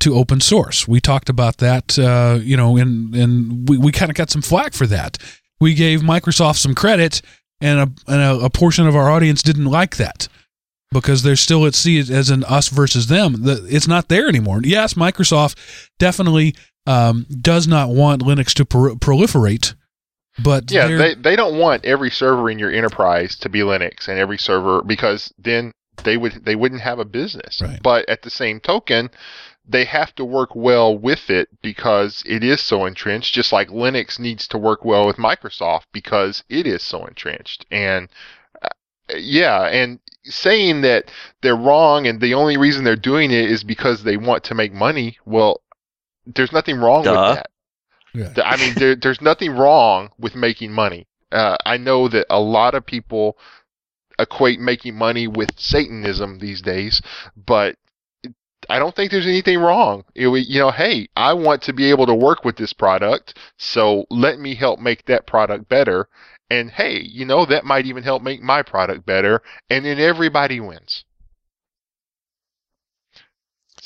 A: to open source. We talked about that, uh, you know, and and we, we kind of got some flack for that. We gave Microsoft some credit, and a and a, a portion of our audience didn't like that because they're still at sea as an us versus them. The, it's not there anymore. Yes, Microsoft definitely um, does not want Linux to pro- proliferate, but
C: Yeah, they they don't want every server in your enterprise to be Linux and every server because then they would they wouldn't have a business.
A: Right.
C: But at the same token, they have to work well with it because it is so entrenched. Just like Linux needs to work well with Microsoft because it is so entrenched. And uh, yeah, and saying that they're wrong and the only reason they're doing it is because they want to make money. Well, there's nothing wrong
B: Duh.
C: with that.
A: Yeah.
C: I mean, there, there's nothing wrong with making money. Uh, I know that a lot of people equate making money with Satanism these days, but I don't think there's anything wrong. It, you know, hey, I want to be able to work with this product, so let me help make that product better. And hey, you know, that might even help make my product better, and then everybody wins.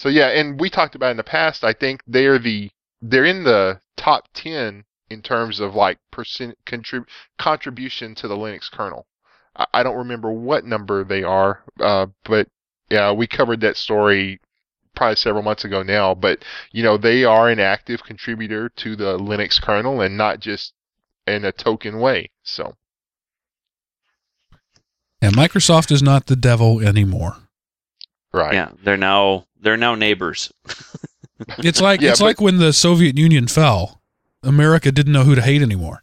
C: So yeah, and we talked about in the past. I think they're the they're in the top ten in terms of like percent contrib- contribution to the Linux kernel. I, I don't remember what number they are, uh, but yeah, we covered that story probably several months ago now. But you know, they are an active contributor to the Linux kernel and not just in a token way. So
A: and Microsoft is not the devil anymore.
C: Right,
B: Yeah, they're now they're now neighbors.
A: It's like
C: Yeah,
A: it's
C: but-
A: like when the Soviet Union fell, America didn't know who to hate anymore.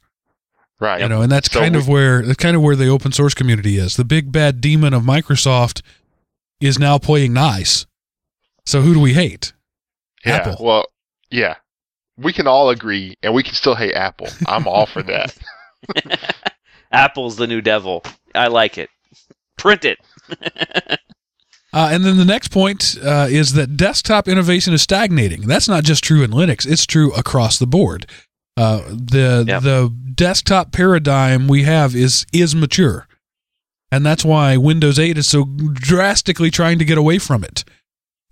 C: right.
A: You know, and that's
C: So
A: kind
C: we-
A: of where that's kind of where the open source community is. The big bad demon of Microsoft is now playing nice. So who do we hate?
C: Yeah,
A: Apple.
C: Well, yeah, we can all agree, and we can still hate Apple. I'm all for that.
B: Apple's the new devil. I like it. Print it.
A: Uh, and then the next point uh, is that desktop innovation is stagnating. That's not just true in Linux; it's true across the board. Uh, the
B: Yep.
A: the desktop paradigm we have is is mature, and that's why Windows 8 is so drastically trying to get away from it.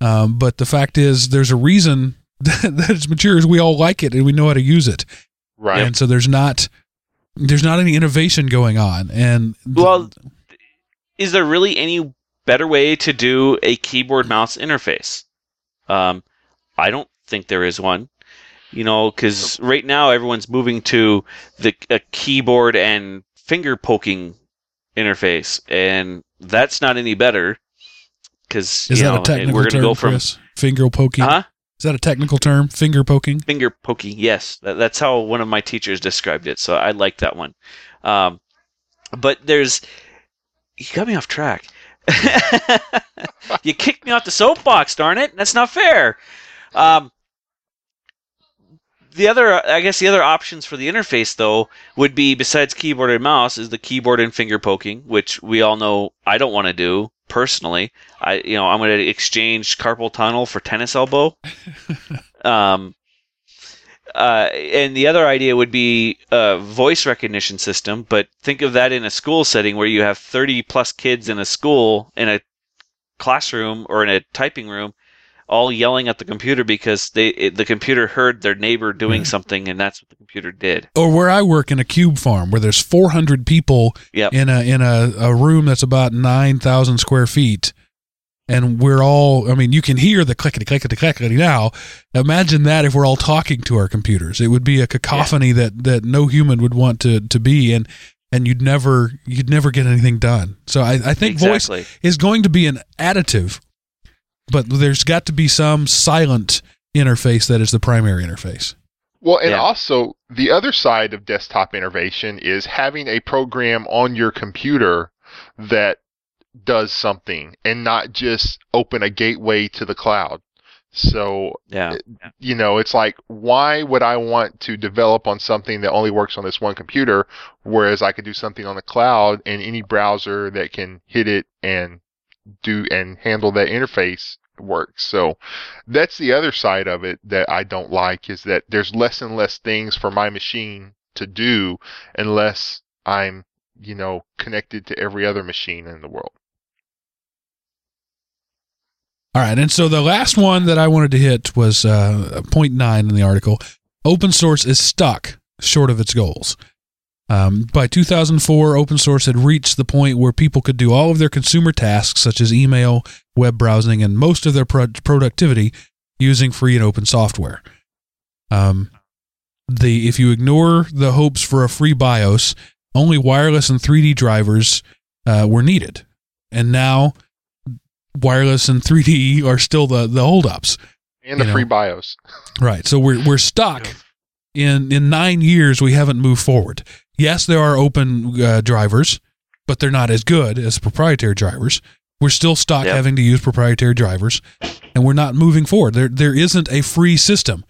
A: Um, but the fact is, there's a reason that it's mature is we all like it and we know how to use it,
C: Right.
A: and so there's not there's not any innovation going on. And
B: Well, is there really any better way to do a keyboard mouse interface? Um, I don't think there is one. You know, because right now everyone's moving to the a keyboard and finger poking interface, and that's not any better. Because
A: is
B: you
A: that
B: know,
A: a technical
B: we're going to
A: term,
B: go from
A: Chris? Finger poking.
B: huh
A: Is that a technical term? Finger poking.
B: finger poking. Yes, that, that's how one of my teachers described it. So I like that one. Um, but there's you got me off track. you kicked me off the soapbox, darn it! That's not fair. Um, the other, I guess, the other options for the interface though would be besides keyboard and mouse is the keyboard and finger poking, which we all know I don't want to do personally. I, you know, I'm going to exchange carpal tunnel for tennis elbow. um, uh, and the other idea would be a voice recognition system, but think of that in a school setting where you have 30 plus kids in a school, in a classroom or in a typing room, all yelling at the computer because they it, the computer heard their neighbor doing something and that's what the computer did.
A: or where I work in a cube farm where there's 400 people
B: Yep.
A: in a in a, a room that's about 9,000 square feet and we're all I mean you can hear the clickety clickety clickety now. Imagine that if we're all talking to our computers. It would be a cacophony that that no human would want to to be and and you'd never you'd never get anything done. So I, I think voice is going to be an additive but there's got to be some silent interface that is the primary interface.
C: Well, and
B: Yeah.
C: also the other side of desktop innovation is having a program on your computer that does something and not just open a gateway to the cloud. So,
B: Yeah.
C: you know, it's like, why would I want to develop on something that only works on this one computer, whereas I could do something on the cloud and any browser that can hit it and do and handle that interface works. So that's the other side of it that I don't like is that there's less and less things for my machine to do unless I'm, you know, connected to every other machine in the world.
A: All right, and so the last one that I wanted to hit was uh, point nine in the article. Open source is stuck short of its goals. Um, by 2004, open source had reached the point where people could do all of their consumer tasks, such as email, web browsing, and most of their pro- productivity using free and open software. Um, the if you ignore the hopes for a free BIOS, only wireless and 3D drivers uh, were needed, and now wireless and 3D are still the the holdups.
C: And the
A: know.
C: free BIOS.
A: Right. So we're we're stuck in in nine years. We haven't moved forward. Yes, there are open uh, drivers, but they're not as good as proprietary drivers. We're still stuck
B: Yep.
A: having to use proprietary drivers, and we're not moving forward. There there isn't a free system.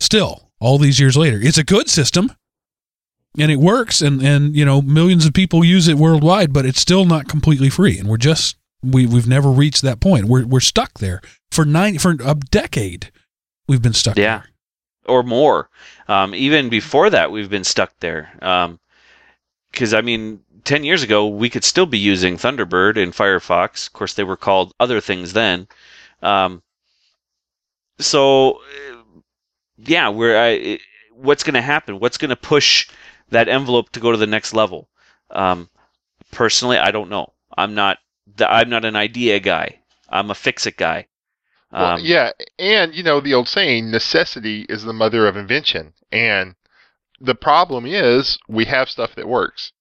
A: Still, all these years later, it's a good system, and it works, and and you know millions of people use it worldwide, but it's still not completely free, and we're just we we've never reached that point. We're we're stuck there for nine for a decade. We've been stuck.
B: Yeah.
A: there.
B: or more. Um, even before that, we've been stuck there. Because I mean, ten years ago, we could still be using Thunderbird and Firefox. Of course, they were called other things then. Um, so, yeah, we're. I, it- what's going to happen? What's going to push that envelope to go to the next level? Um, personally, I don't know. I'm not. The, I'm not an idea guy. I'm a fix it guy.
C: Well,
B: Um,
C: yeah, and you know the old saying, necessity is the mother of invention. And the problem is we have stuff that works.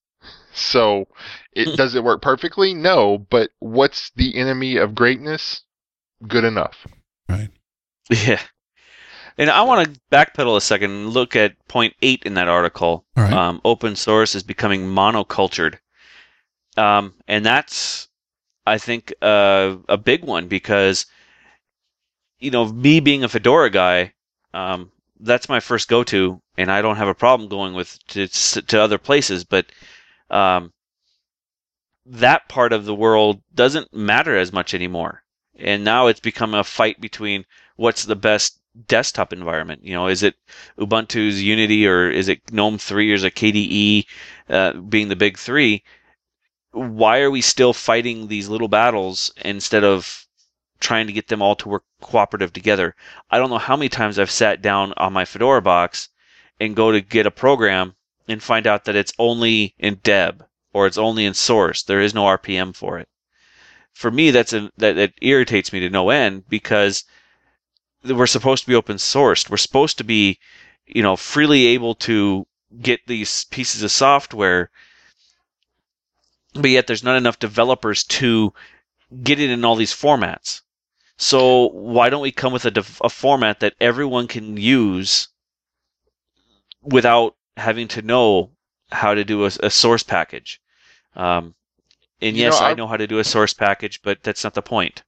C: So it does it work perfectly? No, but what's the enemy of greatness? Good enough. Right.
B: Yeah. And I want to backpedal a second and look at point eight in that article.
A: Right.
B: Um, open source is becoming monocultured. Um, and that's, I think, uh, a big one because, you know, me being a Fedora guy, um, that's my first go to, and I don't have a problem going with to, to other places, but um, that part of the world doesn't matter as much anymore. And now it's become a fight between what's the best desktop environment. You know, is it Ubuntu's Unity or is it GNOME 3 or is it KDE uh, being the big three? Why are we still fighting these little battles instead of trying to get them all to work cooperative together? I don't know how many times I've sat down on my Fedora box and go to get a program and find out that it's only in deb or it's only in source. There is no RPM for it. For me, that's a, that, that irritates me to no end because we're supposed to be open sourced. We're supposed to be, you know, freely able to get these pieces of software, but yet there's not enough developers to get it in all these formats. So why don't we come with a, def- a format that everyone can use without having to know how to do a, a source package? Um, and
C: You
B: yes,
C: know,
B: I
C: I-
B: know how to do a source package, but that's not the point.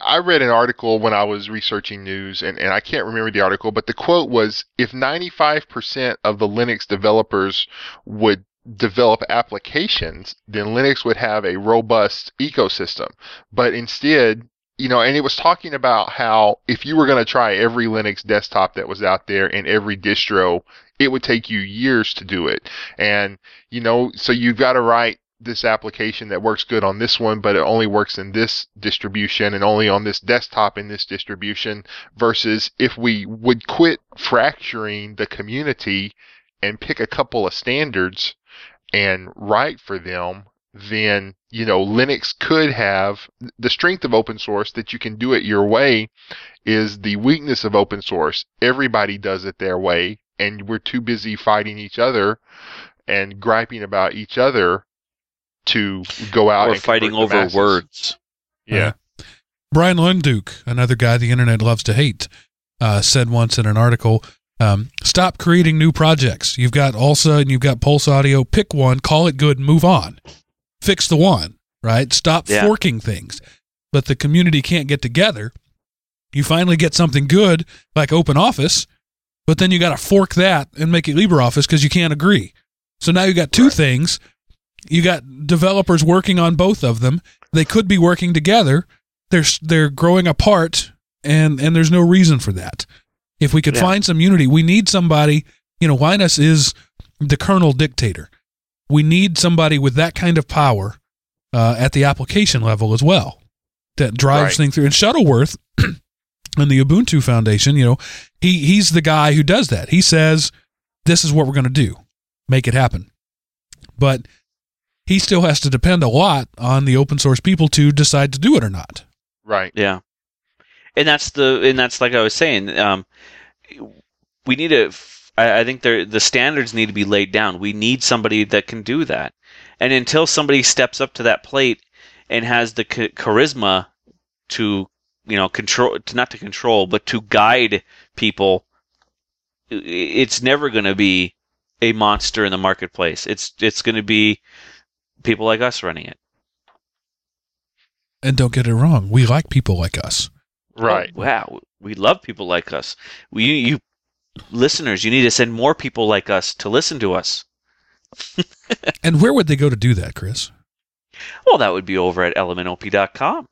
C: I read an article when I was researching news, and, and I can't remember the article, but the quote was if 95% of the Linux developers would develop applications, then Linux would have a robust ecosystem. But instead, you know, and it was talking about how if you were going to try every Linux desktop that was out there and every distro, it would take you years to do it. And, you know, so you've got to write this application that works good on this one, but it only works in this distribution and only on this desktop in this distribution versus if we would quit fracturing the community and pick a couple of standards and write for them, then, you know, Linux could have the strength of open source that you can do it your way is the weakness of open source. Everybody does it their way and we're too busy fighting each other and griping about each other to go out
B: Or
C: and
B: fighting over
C: masses.
B: words.
C: Yeah.
A: Bryan Lunduke, another guy the internet loves to hate, uh, said once in an article, um, "Stop creating new projects. You've got ALSA and you've got Pulse Audio. Pick one, call it good, move on. Fix the one, right? Stop
B: Yeah.
A: forking things. But the community can't get together. You finally get something good like Open Office, but then you got to fork that and make it LibreOffice because you can't agree. So now you got two
C: Right.
A: things. You got developers working on both of them. They could be working together. They're they're growing apart, and and there's no reason for that. If we could
B: Yeah.
A: find some unity, we need somebody. You know, Linus is the kernel dictator. We need somebody with that kind of power uh, at the application level as well that drives
C: Right.
A: things through. And Shuttleworth and the Ubuntu Foundation, you know, he he's the guy who does that. He says, "This is what we're going to do, make it happen." But he still has to depend a lot on the open source people to decide to do it or not.
C: Right.
B: Yeah, and that's the and that's like I was saying. Um, we need to. I, I think there the standards need to be laid down. We need somebody that can do that, and until somebody steps up to that plate and has the ch- charisma to you know control to not to control but to guide people, it's never going to be a monster in the marketplace. It's it's going to be people like us running it.
A: And don't get it wrong, we like people like us.
C: Right.
B: Oh, wow. We love people like us. We, you listeners, you need to send more people like us to listen to us.
A: And where would they go to do that, Chris?
B: Well, that would be over at elementop.com,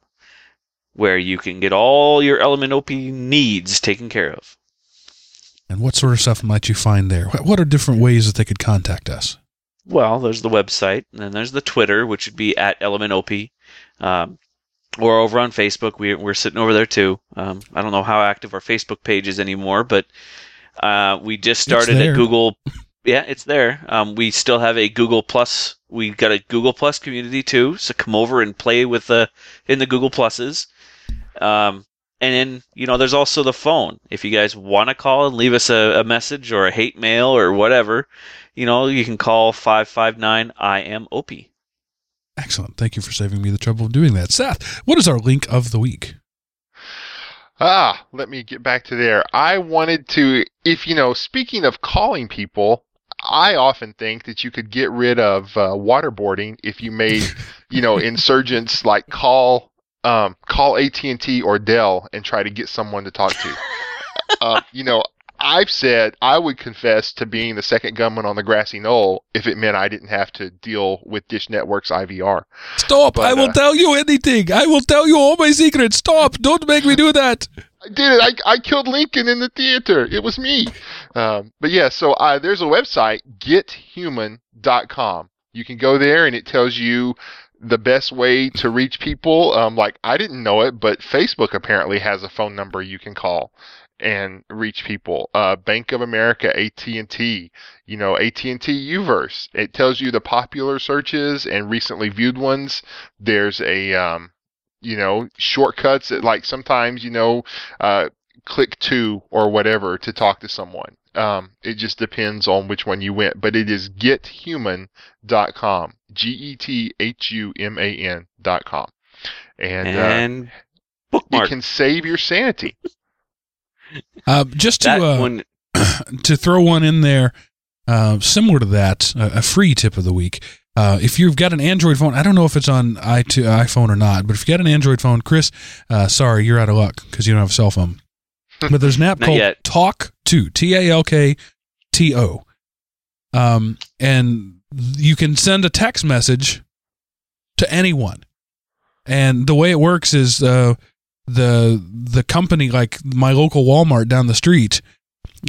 B: where you can get all your elementop needs taken care of.
A: And what sort of stuff might you find there? What what are different ways that they could contact us?
B: Well, there's the website, and then there's the Twitter, which would be at elementop. Um, or over on Facebook, we, we're sitting over there too. Um, I don't know how active our Facebook page is anymore, but uh, we just started at Google. Yeah, it's there. Um, we still have a Google Plus. We got a Google Plus community too, so come over and play with the in the Google Pluses. Um, and then you know, there's also the phone. If you guys want to call and leave us a, a message or a hate mail or whatever, you know, you can call five five nine I am Opie.
A: Excellent. Thank you for saving me the trouble of doing that. Seth, what is our link of the week?
C: Ah, let me get back to there. I wanted to, if you know, speaking of calling people, I often think that you could get rid of uh, waterboarding if you made, you know, insurgents like call, um, call AT and T or Dell and try to get someone to talk to. uh, you know, I've said I would confess to being the second gunman on the grassy knoll if it meant I didn't have to deal with Dish Network's IVR.
A: Stop!
C: But,
A: I will
C: uh,
A: tell you anything. I will tell you all my secrets. Stop! Don't make me do that.
C: I did it. I, I killed Lincoln in the theater. It was me. Um, but yeah, so uh, there's a website, gethuman.com. You can go there and it tells you the best way to reach people. Um, like I didn't know it, but Facebook apparently has a phone number you can call and reach people. Uh, Bank of America, AT&T, you know, AT&T Uverse. It tells you the popular searches and recently viewed ones. There's a, um, you know, shortcuts that like sometimes, you know, uh, click to or whatever to talk to someone. Um, it just depends on which one you went, but it is gethuman.com. G-E-T-H-U-M-A-N dot com. And,
B: And
C: uh,
B: bookmark
C: it can save your sanity.
A: Uh, just to uh,
B: one.
A: to throw one in there, uh, similar to that, a, a free tip of the week. Uh, if you've got an Android phone, I don't know if it's on iPhone or not, but if you got an Android phone, Chris, uh, sorry, you're out of luck because you don't have a cell phone. But there's an app called
B: yet.
A: Talk To, T A L K T O. Um, and you can send a text message to anyone. And the way it works is uh, the the company, like my local Walmart down the street,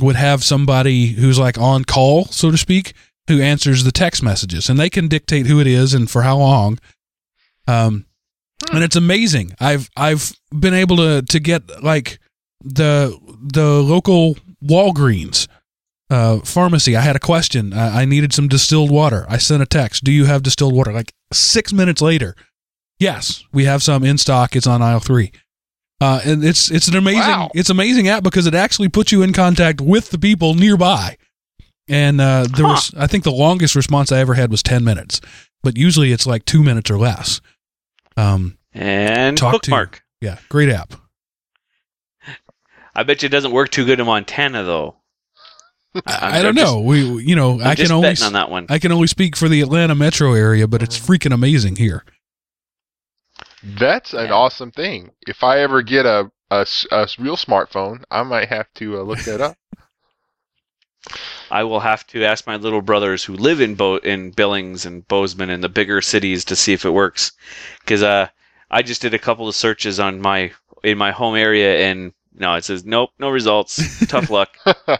A: would have somebody who's like on call, so to speak, who answers the text messages, and they can dictate who it is and for how long. Um, and it's amazing. I've I've been able to to get like the the local Walgreens uh, pharmacy. I had a question. I, I needed some distilled water. I sent a text. Do you have distilled water? Like six minutes later, yes, we have some in stock. It's on aisle three. Uh, and it's it's an amazing
C: Wow.
A: it's amazing app because it actually puts you in contact with the people nearby. And uh, there
B: Huh.
A: was I think the longest response I ever had was ten minutes, but usually it's like two minutes or less. Um,
B: And
A: Talk to-
B: bookmark.
A: yeah, great app.
B: I bet you it doesn't work too good in Montana though.
A: I, I don't know. We we- you know
B: I'm
A: I can only
B: on that one.
A: I can only speak for the Atlanta metro area, but it's freaking amazing here.
C: That's an
B: Yeah.
C: awesome thing. If I ever get a a real smartphone, I might have to uh, look that up.
B: I will have to ask my little brothers who live in Bo- in Billings and Bozeman and the bigger cities to see if it works. Because uh, I just did a couple of searches on my in my home area and no, it says nope, no results. Tough luck.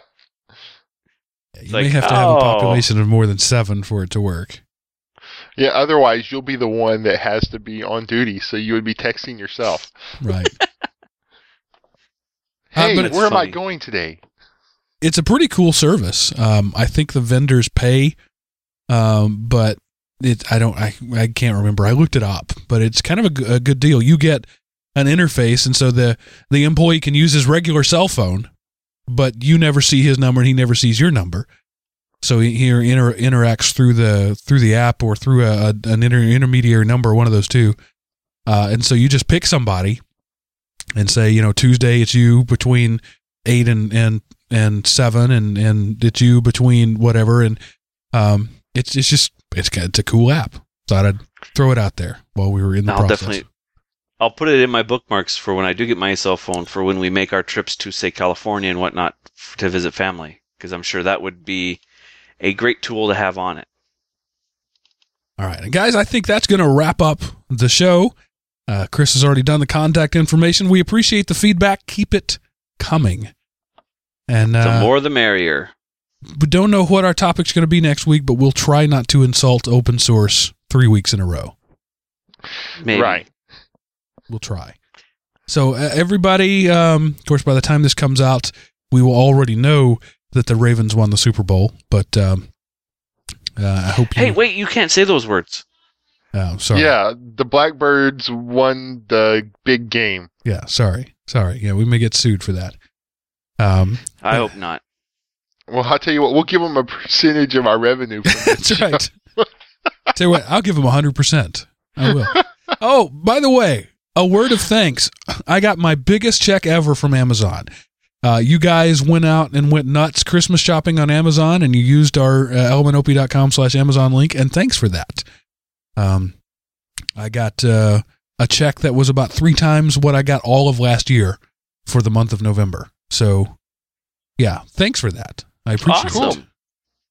A: You
B: like,
A: may have to have a
B: oh.
A: population of more than seven for it to work.
C: Yeah, otherwise you'll be the one that has to be on duty, so you would be texting yourself.
A: Right.
C: Hey,
A: but
B: it's
C: where am I going today?
A: it's a pretty cool service. Um, I think the vendors pay, um, but it I don't I I can't remember. I looked it up, but it's kind of a good deal. You get an interface, and so the the employee can use his regular cell phone, but you never see his number, and he never sees your number. So he, he inter, interacts through the through the app or through a, a- an inter, intermediary number, one of those two. Uh, and so you just pick somebody and say, you know, Tuesday it's you between eight and and and seven, and and it's you between whatever, and um, it's it's just it's it's a cool app. Thought I'd throw it out there while we were in the
B: I'll
A: process.
B: definitely. I'll put it in my bookmarks for when I do get my cell phone for when we make our trips to say California and whatnot f- to visit family because I'm sure that would be a great tool to have on it.
A: All right, guys, I think that's going to wrap up the show. Uh, Chris has already done the contact information. We appreciate the feedback. Keep it coming. And
B: The
A: uh,
B: more the merrier.
A: we don't know what our topic's going to be next week, but we'll try not to insult open source three weeks in a row.
B: Maybe.
C: Right.
A: We'll try. So uh, everybody, um, of course, by the time this comes out, we will already know that the Ravens won the Super Bowl. But um, uh, I hope you.
B: Hey, wait! You can't say those words.
A: Oh, sorry.
C: Yeah, the Blackbirds won the big game.
A: Yeah. Sorry. Sorry. Yeah, we may get sued for that. Um,
B: I hope not.
C: Well, I'll tell you what, we'll give them a percentage of our revenue. From
A: That's right. Tell you what, I'll give him hundred percent. I will. oh, by the way, a word of thanks. I got my biggest check ever from Amazon. Uh, you guys went out and went nuts Christmas shopping on Amazon, and you used our uh, elementop.com slash Amazon link, and thanks for that. Um, I got uh, a check that was about three times what I got all of last year for the month of November. So, yeah, thanks for that. I appreciate it.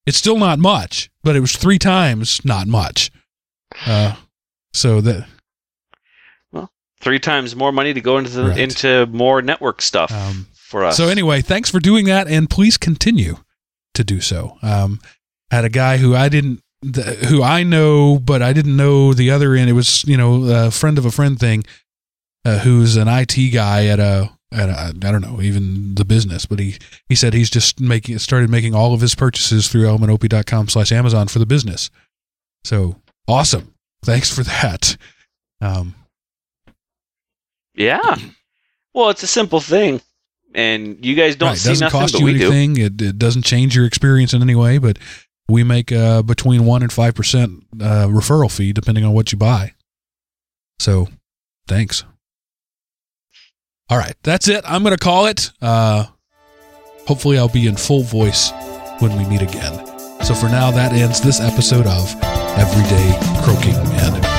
A: It's still not much, but it was three times not much. Uh, so that well,
B: three times more money to go into the,
A: Right.
B: into more network stuff
A: Um,
B: for us.
A: So anyway, thanks for doing that, and please continue to do so. Um, had a guy who I didn't, th- who I know, but I didn't know the other end. It was you know a friend of a friend thing, uh, who's an IT guy at a at a, I don't know even the business, but he he said he's just making started making all of his purchases through elementop.com slash Amazon for the business. So awesome! Thanks for that. Um,
B: yeah. Well, it's a simple thing, and you guys don't
A: right,
B: see
A: doesn't
B: nothing,
A: cost you anything. It, it doesn't change your experience in any way, but we make uh, between one and five percent uh, referral fee depending on what you buy. So, thanks. All right, that's it. I'm going to call it. Uh, hopefully, I'll be in full voice when we meet again. So for now, that ends this episode of Everyday Croaking and